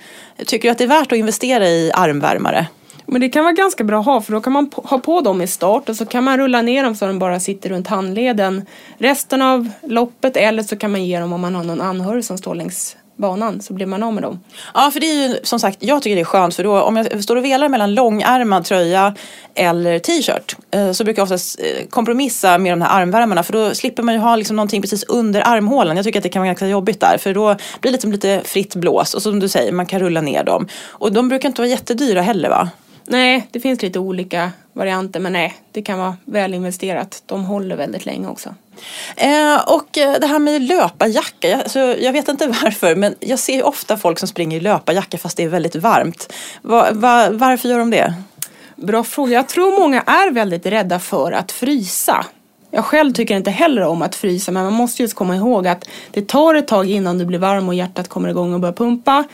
Tycker du att det är värt att investera i armvärmare?
Men det kan vara ganska bra att ha för då kan man ha på dem i start och så kan man rulla ner dem så de bara sitter runt handleden resten av loppet eller så kan man ge dem om man har någon anhörig som står längs banan så blir man av med dem.
Ja, för det är ju som sagt, jag tycker det är skönt för då om jag står och velar mellan långärmad tröja eller t-shirt eh, så brukar jag oftast eh, kompromissa med de här armvärmarna för då slipper man ju ha liksom någonting precis under armhålan. Jag tycker att det kan vara ganska jobbigt där för då blir det liksom lite fritt blås och som du säger, man kan rulla ner dem. Och de brukar inte vara jättedyra heller va?
Nej, det finns lite olika varianter men nej, det kan vara väl investerat. De håller väldigt länge också.
Eh, och eh, det här med löparjacka, jag, alltså, jag vet inte varför men jag ser ofta folk som springer i löparjacka fast det är väldigt varmt. Va, va, varför gör de det?
Bra fråga. Jag tror många är väldigt rädda för att frysa. Jag själv tycker inte heller om att frysa men man måste just komma ihåg att det tar ett tag innan du blir varm och hjärtat kommer igång och börjar pumpa.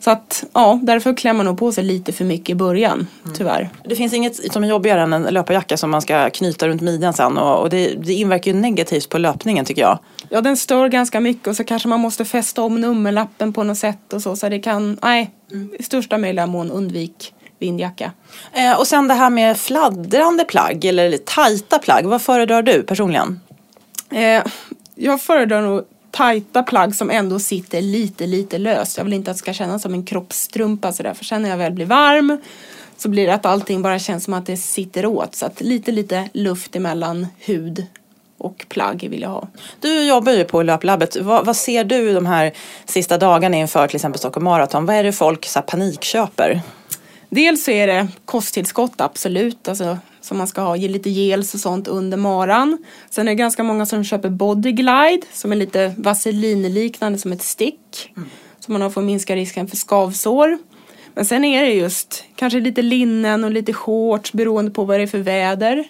Så att ja, därför klär man nog på sig lite för mycket i början, mm. tyvärr.
Det finns inget som är jobbigare än en löparjacka som man ska knyta runt midjan sen och, och det, det inverkar ju negativt på löpningen tycker jag.
Ja, den stör ganska mycket och så kanske man måste fästa om nummerlappen på något sätt och så. Så det kan, nej, mm. i största möjliga mån undvik vindjacka.
Eh, och sen det här med fladdrande plagg eller tajta plagg. Vad föredrar du personligen?
Eh, jag föredrar nog tajta plagg som ändå sitter lite, lite löst. Jag vill inte att det ska kännas som en kroppstrumpa sådär. För sen när jag väl blir varm så blir det att allting bara känns som att det sitter åt. Så att lite, lite luft emellan hud och plagg vill jag ha.
Du jobbar ju på Löplabbet. Vad, vad, ser du de här sista dagarna inför till exempel Stockholm Marathon? Vad är det folk så här, panikköper?
Dels så är det kosttillskott, absolut. Alltså som man ska ha, lite gels och sånt under maran. Sen är det ganska många som köper Bodyglide som är lite vaselinliknande som ett stick. Mm. Som man har för att minska risken för skavsår. Men sen är det just kanske lite linnen och lite shorts beroende på vad det är för väder.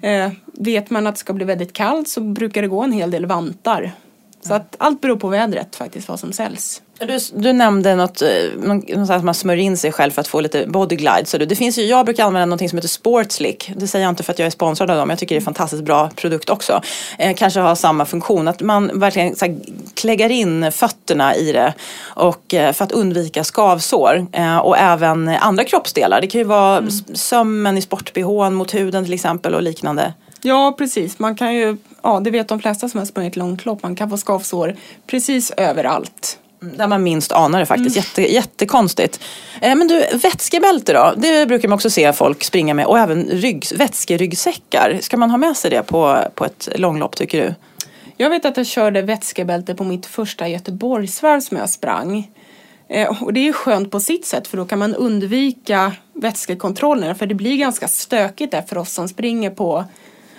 Eh, vet man att det ska bli väldigt kallt så brukar det gå en hel del vantar. Så att allt beror på vädret faktiskt, vad som säljs.
Du, du nämnde något, något att man smörjer in sig själv för att få lite bodyglide. Så det finns ju, jag brukar använda något som heter Sportslick. Det säger jag inte för att jag är sponsrad av dem. Jag tycker det är en fantastiskt bra produkt också. Eh, kanske har samma funktion. Att man verkligen så här, kläggar in fötterna i det. Och, eh, för att undvika skavsår. Eh, och även andra kroppsdelar. Det kan ju vara mm. sömmen i sport-bh mot huden till exempel och liknande.
Ja precis, man kan ju, ja det vet de flesta som har sprungit långt lopp, man kan få skavsår precis överallt.
Där man minst anar det faktiskt. Mm. Jätte, jättekonstigt. Eh, men du, vätskebälte då? Det brukar man också se folk springa med. Och även rygg, vätskeryggsäckar. Ska man ha med sig det på, på ett långlopp tycker du?
Jag vet att jag körde vätskebälte på mitt första Göteborgsvarv som jag sprang. Eh, och det är skönt på sitt sätt för då kan man undvika vätskekontrollerna. För det blir ganska stökigt där för oss som springer på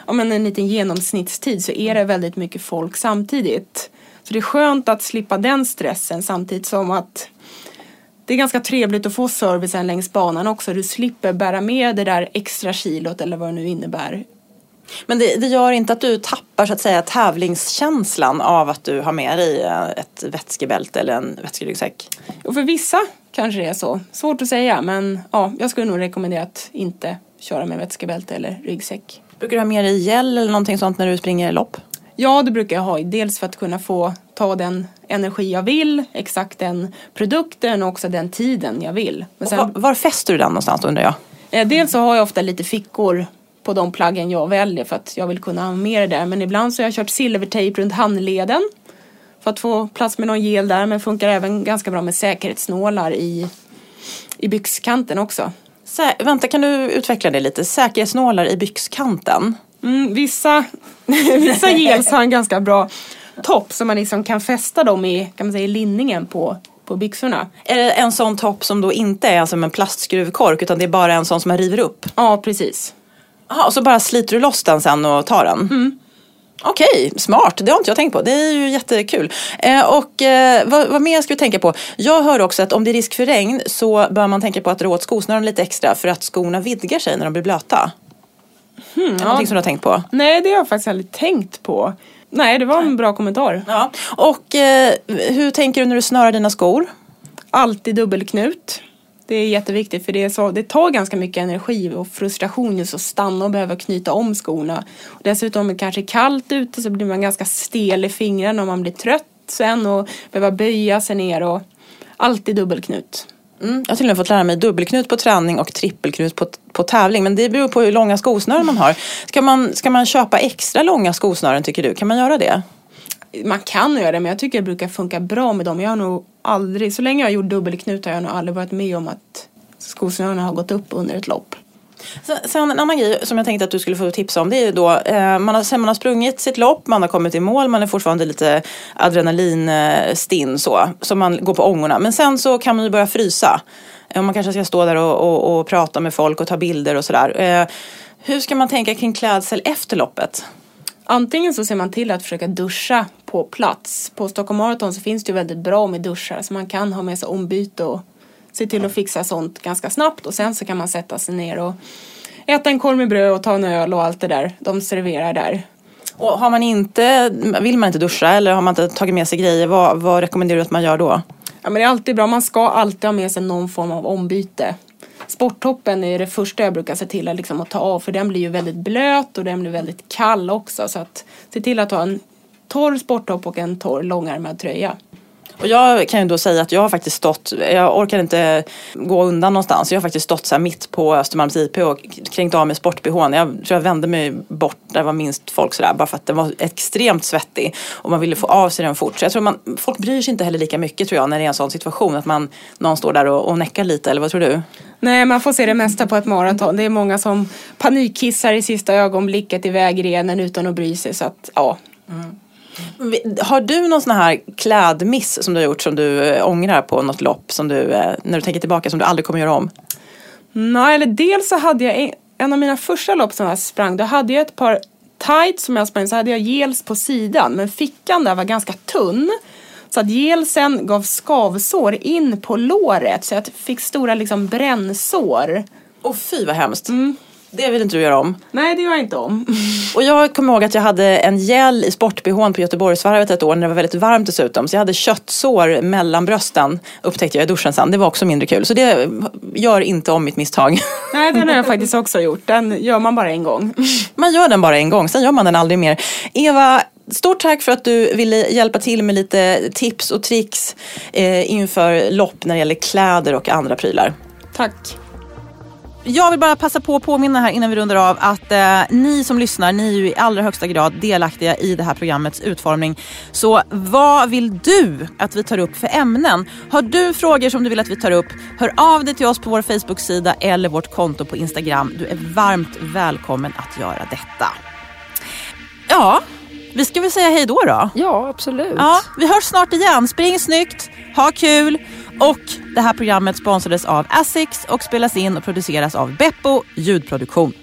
ja, men en liten genomsnittstid så är det väldigt mycket folk samtidigt. Så det är skönt att slippa den stressen samtidigt som att det är ganska trevligt att få servicen längs banan också. Du slipper bära med det där extra kilot eller vad det nu innebär.
Men det, det, gör inte att du tappar så att säga tävlingskänslan av att du har med dig eh, ett vätskebälte eller en vätskeryggsäck?
Och för vissa kanske det är så. Svårt att säga men ja, jag skulle nog rekommendera att inte köra med vätskebälte eller ryggsäck.
Brukar du ha med dig gel eller någonting sånt när du springer lopp?
Ja, det brukar jag ha. Dels för att kunna få ta den energi jag vill, exakt den produkten och också den tiden jag vill.
Sen, var, var fäster du den någonstans undrar jag?
Eh, dels så har jag ofta lite fickor på de plaggen jag väljer för att jag vill kunna ha med det där. Men ibland så har jag kört silvertejp runt handleden för att få plats med någon gel där. Men funkar även ganska bra med säkerhetsnålar i, i byxkanten också.
Sä vänta, kan du utveckla det lite? Säkerhetsnålar i byxkanten?
Mm, vissa, vissa gels har en ganska bra topp så man liksom kan fästa dem i, kan man säga, i linningen på, på byxorna.
Är det en sån topp som då inte är som en plastskruvkork utan det är bara en sån som man river upp?
Ja, precis.
Aha, och så bara sliter du loss den sen och tar den?
Mm.
Okej, smart. Det har inte jag tänkt på. Det är ju jättekul. Eh, och eh, vad, vad mer ska vi tänka på? Jag hör också att om det är risk för regn så bör man tänka på att dra åt skosnören lite extra för att skorna vidgar sig när de blir blöta. Hmm, är det någonting som du har tänkt på?
Nej, det har jag faktiskt aldrig tänkt på. Nej, det var en bra kommentar.
Ja. Och eh, hur tänker du när du snörar dina skor?
Alltid dubbelknut. Det är jätteviktigt för det, så, det tar ganska mycket energi och frustration just att stanna och behöva knyta om skorna. Och dessutom om det kanske är kallt ute så blir man ganska stel i fingrarna och man blir trött sen och behöver böja sig ner och alltid dubbelknut.
Mm. Jag har till och med fått lära mig dubbelknut på träning och trippelknut på, på tävling. Men det beror på hur långa skosnören man har. Ska man, ska man köpa extra långa skosnören tycker du? Kan man göra det?
Man kan göra det men jag tycker det brukar funka bra med dem. Jag har nog aldrig, så länge jag har gjort dubbelknut har jag nog aldrig varit med om att skosnörena har gått upp under ett lopp.
Sen en annan grej som jag tänkte att du skulle få tipsa om det är ju då eh, man har, sen man har sprungit sitt lopp, man har kommit i mål, man är fortfarande lite adrenalinstinn så, så man går på ångorna. Men sen så kan man ju börja frysa. Eh, man kanske ska stå där och, och, och, prata med folk och ta bilder och sådär. Eh, hur ska man tänka kring klädsel efter loppet?
Antingen så ser man till att försöka duscha på plats. På Stockholm Marathon så finns det ju väldigt bra med duschar så man kan ha med sig ombyte och se till att fixa sånt ganska snabbt och sen så kan man sätta sig ner och äta en korv med bröd och ta en öl och allt det där de serverar där.
Och har man inte, vill man inte duscha eller har man inte tagit med sig grejer, vad, vad rekommenderar du att man gör då?
Ja men det är alltid bra, man ska alltid ha med sig någon form av ombyte. Sporttoppen är det första jag brukar se till att, liksom, att ta av för den blir ju väldigt blöt och den blir väldigt kall också så att se till att ha en torr sporttopp och en torr långärmad tröja.
Och jag kan ju då säga att jag har faktiskt stått, jag orkar inte gå undan någonstans. Jag har faktiskt stått så mitt på Östermalms IP och kränkt av mig sport Jag tror jag vände mig bort där det var minst folk sådär bara för att den var extremt svettig och man ville få av sig den fort. Så jag tror man, folk bryr sig inte heller lika mycket tror jag när det är en sån situation att man, någon står där och, och näckar lite eller vad tror du?
Nej, man får se det mesta på ett maraton. Det är många som panikkissar i sista ögonblicket i vägrenen utan att bry sig så att ja. Mm.
Har du någon sån här klädmiss som du har gjort som du eh, ångrar på något lopp som du, eh, när du tänker tillbaka som du aldrig kommer göra om?
Nej, eller dels så hade jag en, en av mina första lopp som jag sprang, då hade jag ett par tights som jag sprang, så hade jag gels på sidan men fickan där var ganska tunn. Så att gelsen gav skavsår in på låret så jag fick stora liksom brännsår.
Och fy vad hemskt. Mm. Det vill inte du göra om.
Nej, det gör jag inte om.
Och jag kommer ihåg att jag hade en gel i sport-bhn på Göteborgsvarvet ett år när det var väldigt varmt dessutom. Så jag hade köttsår mellan brösten upptäckte jag i duschen sen. Det var också mindre kul. Så det gör inte om mitt misstag.
Nej, den har jag faktiskt också gjort. Den gör man bara en gång.
Man gör den bara en gång, sen gör man den aldrig mer. Eva, Stort tack för att du ville hjälpa till med lite tips och tricks eh, inför lopp när det gäller kläder och andra prylar.
Tack.
Jag vill bara passa på att påminna här innan vi rundar av att eh, ni som lyssnar, ni är ju i allra högsta grad delaktiga i det här programmets utformning. Så vad vill du att vi tar upp för ämnen? Har du frågor som du vill att vi tar upp, hör av dig till oss på vår Facebook-sida eller vårt konto på Instagram. Du är varmt välkommen att göra detta. Ja, vi ska väl säga hej då då?
Ja, absolut.
Ja, vi hörs snart igen. Spring snyggt, ha kul och det här programmet sponsrades av Asics och spelas in och produceras av Beppo ljudproduktion.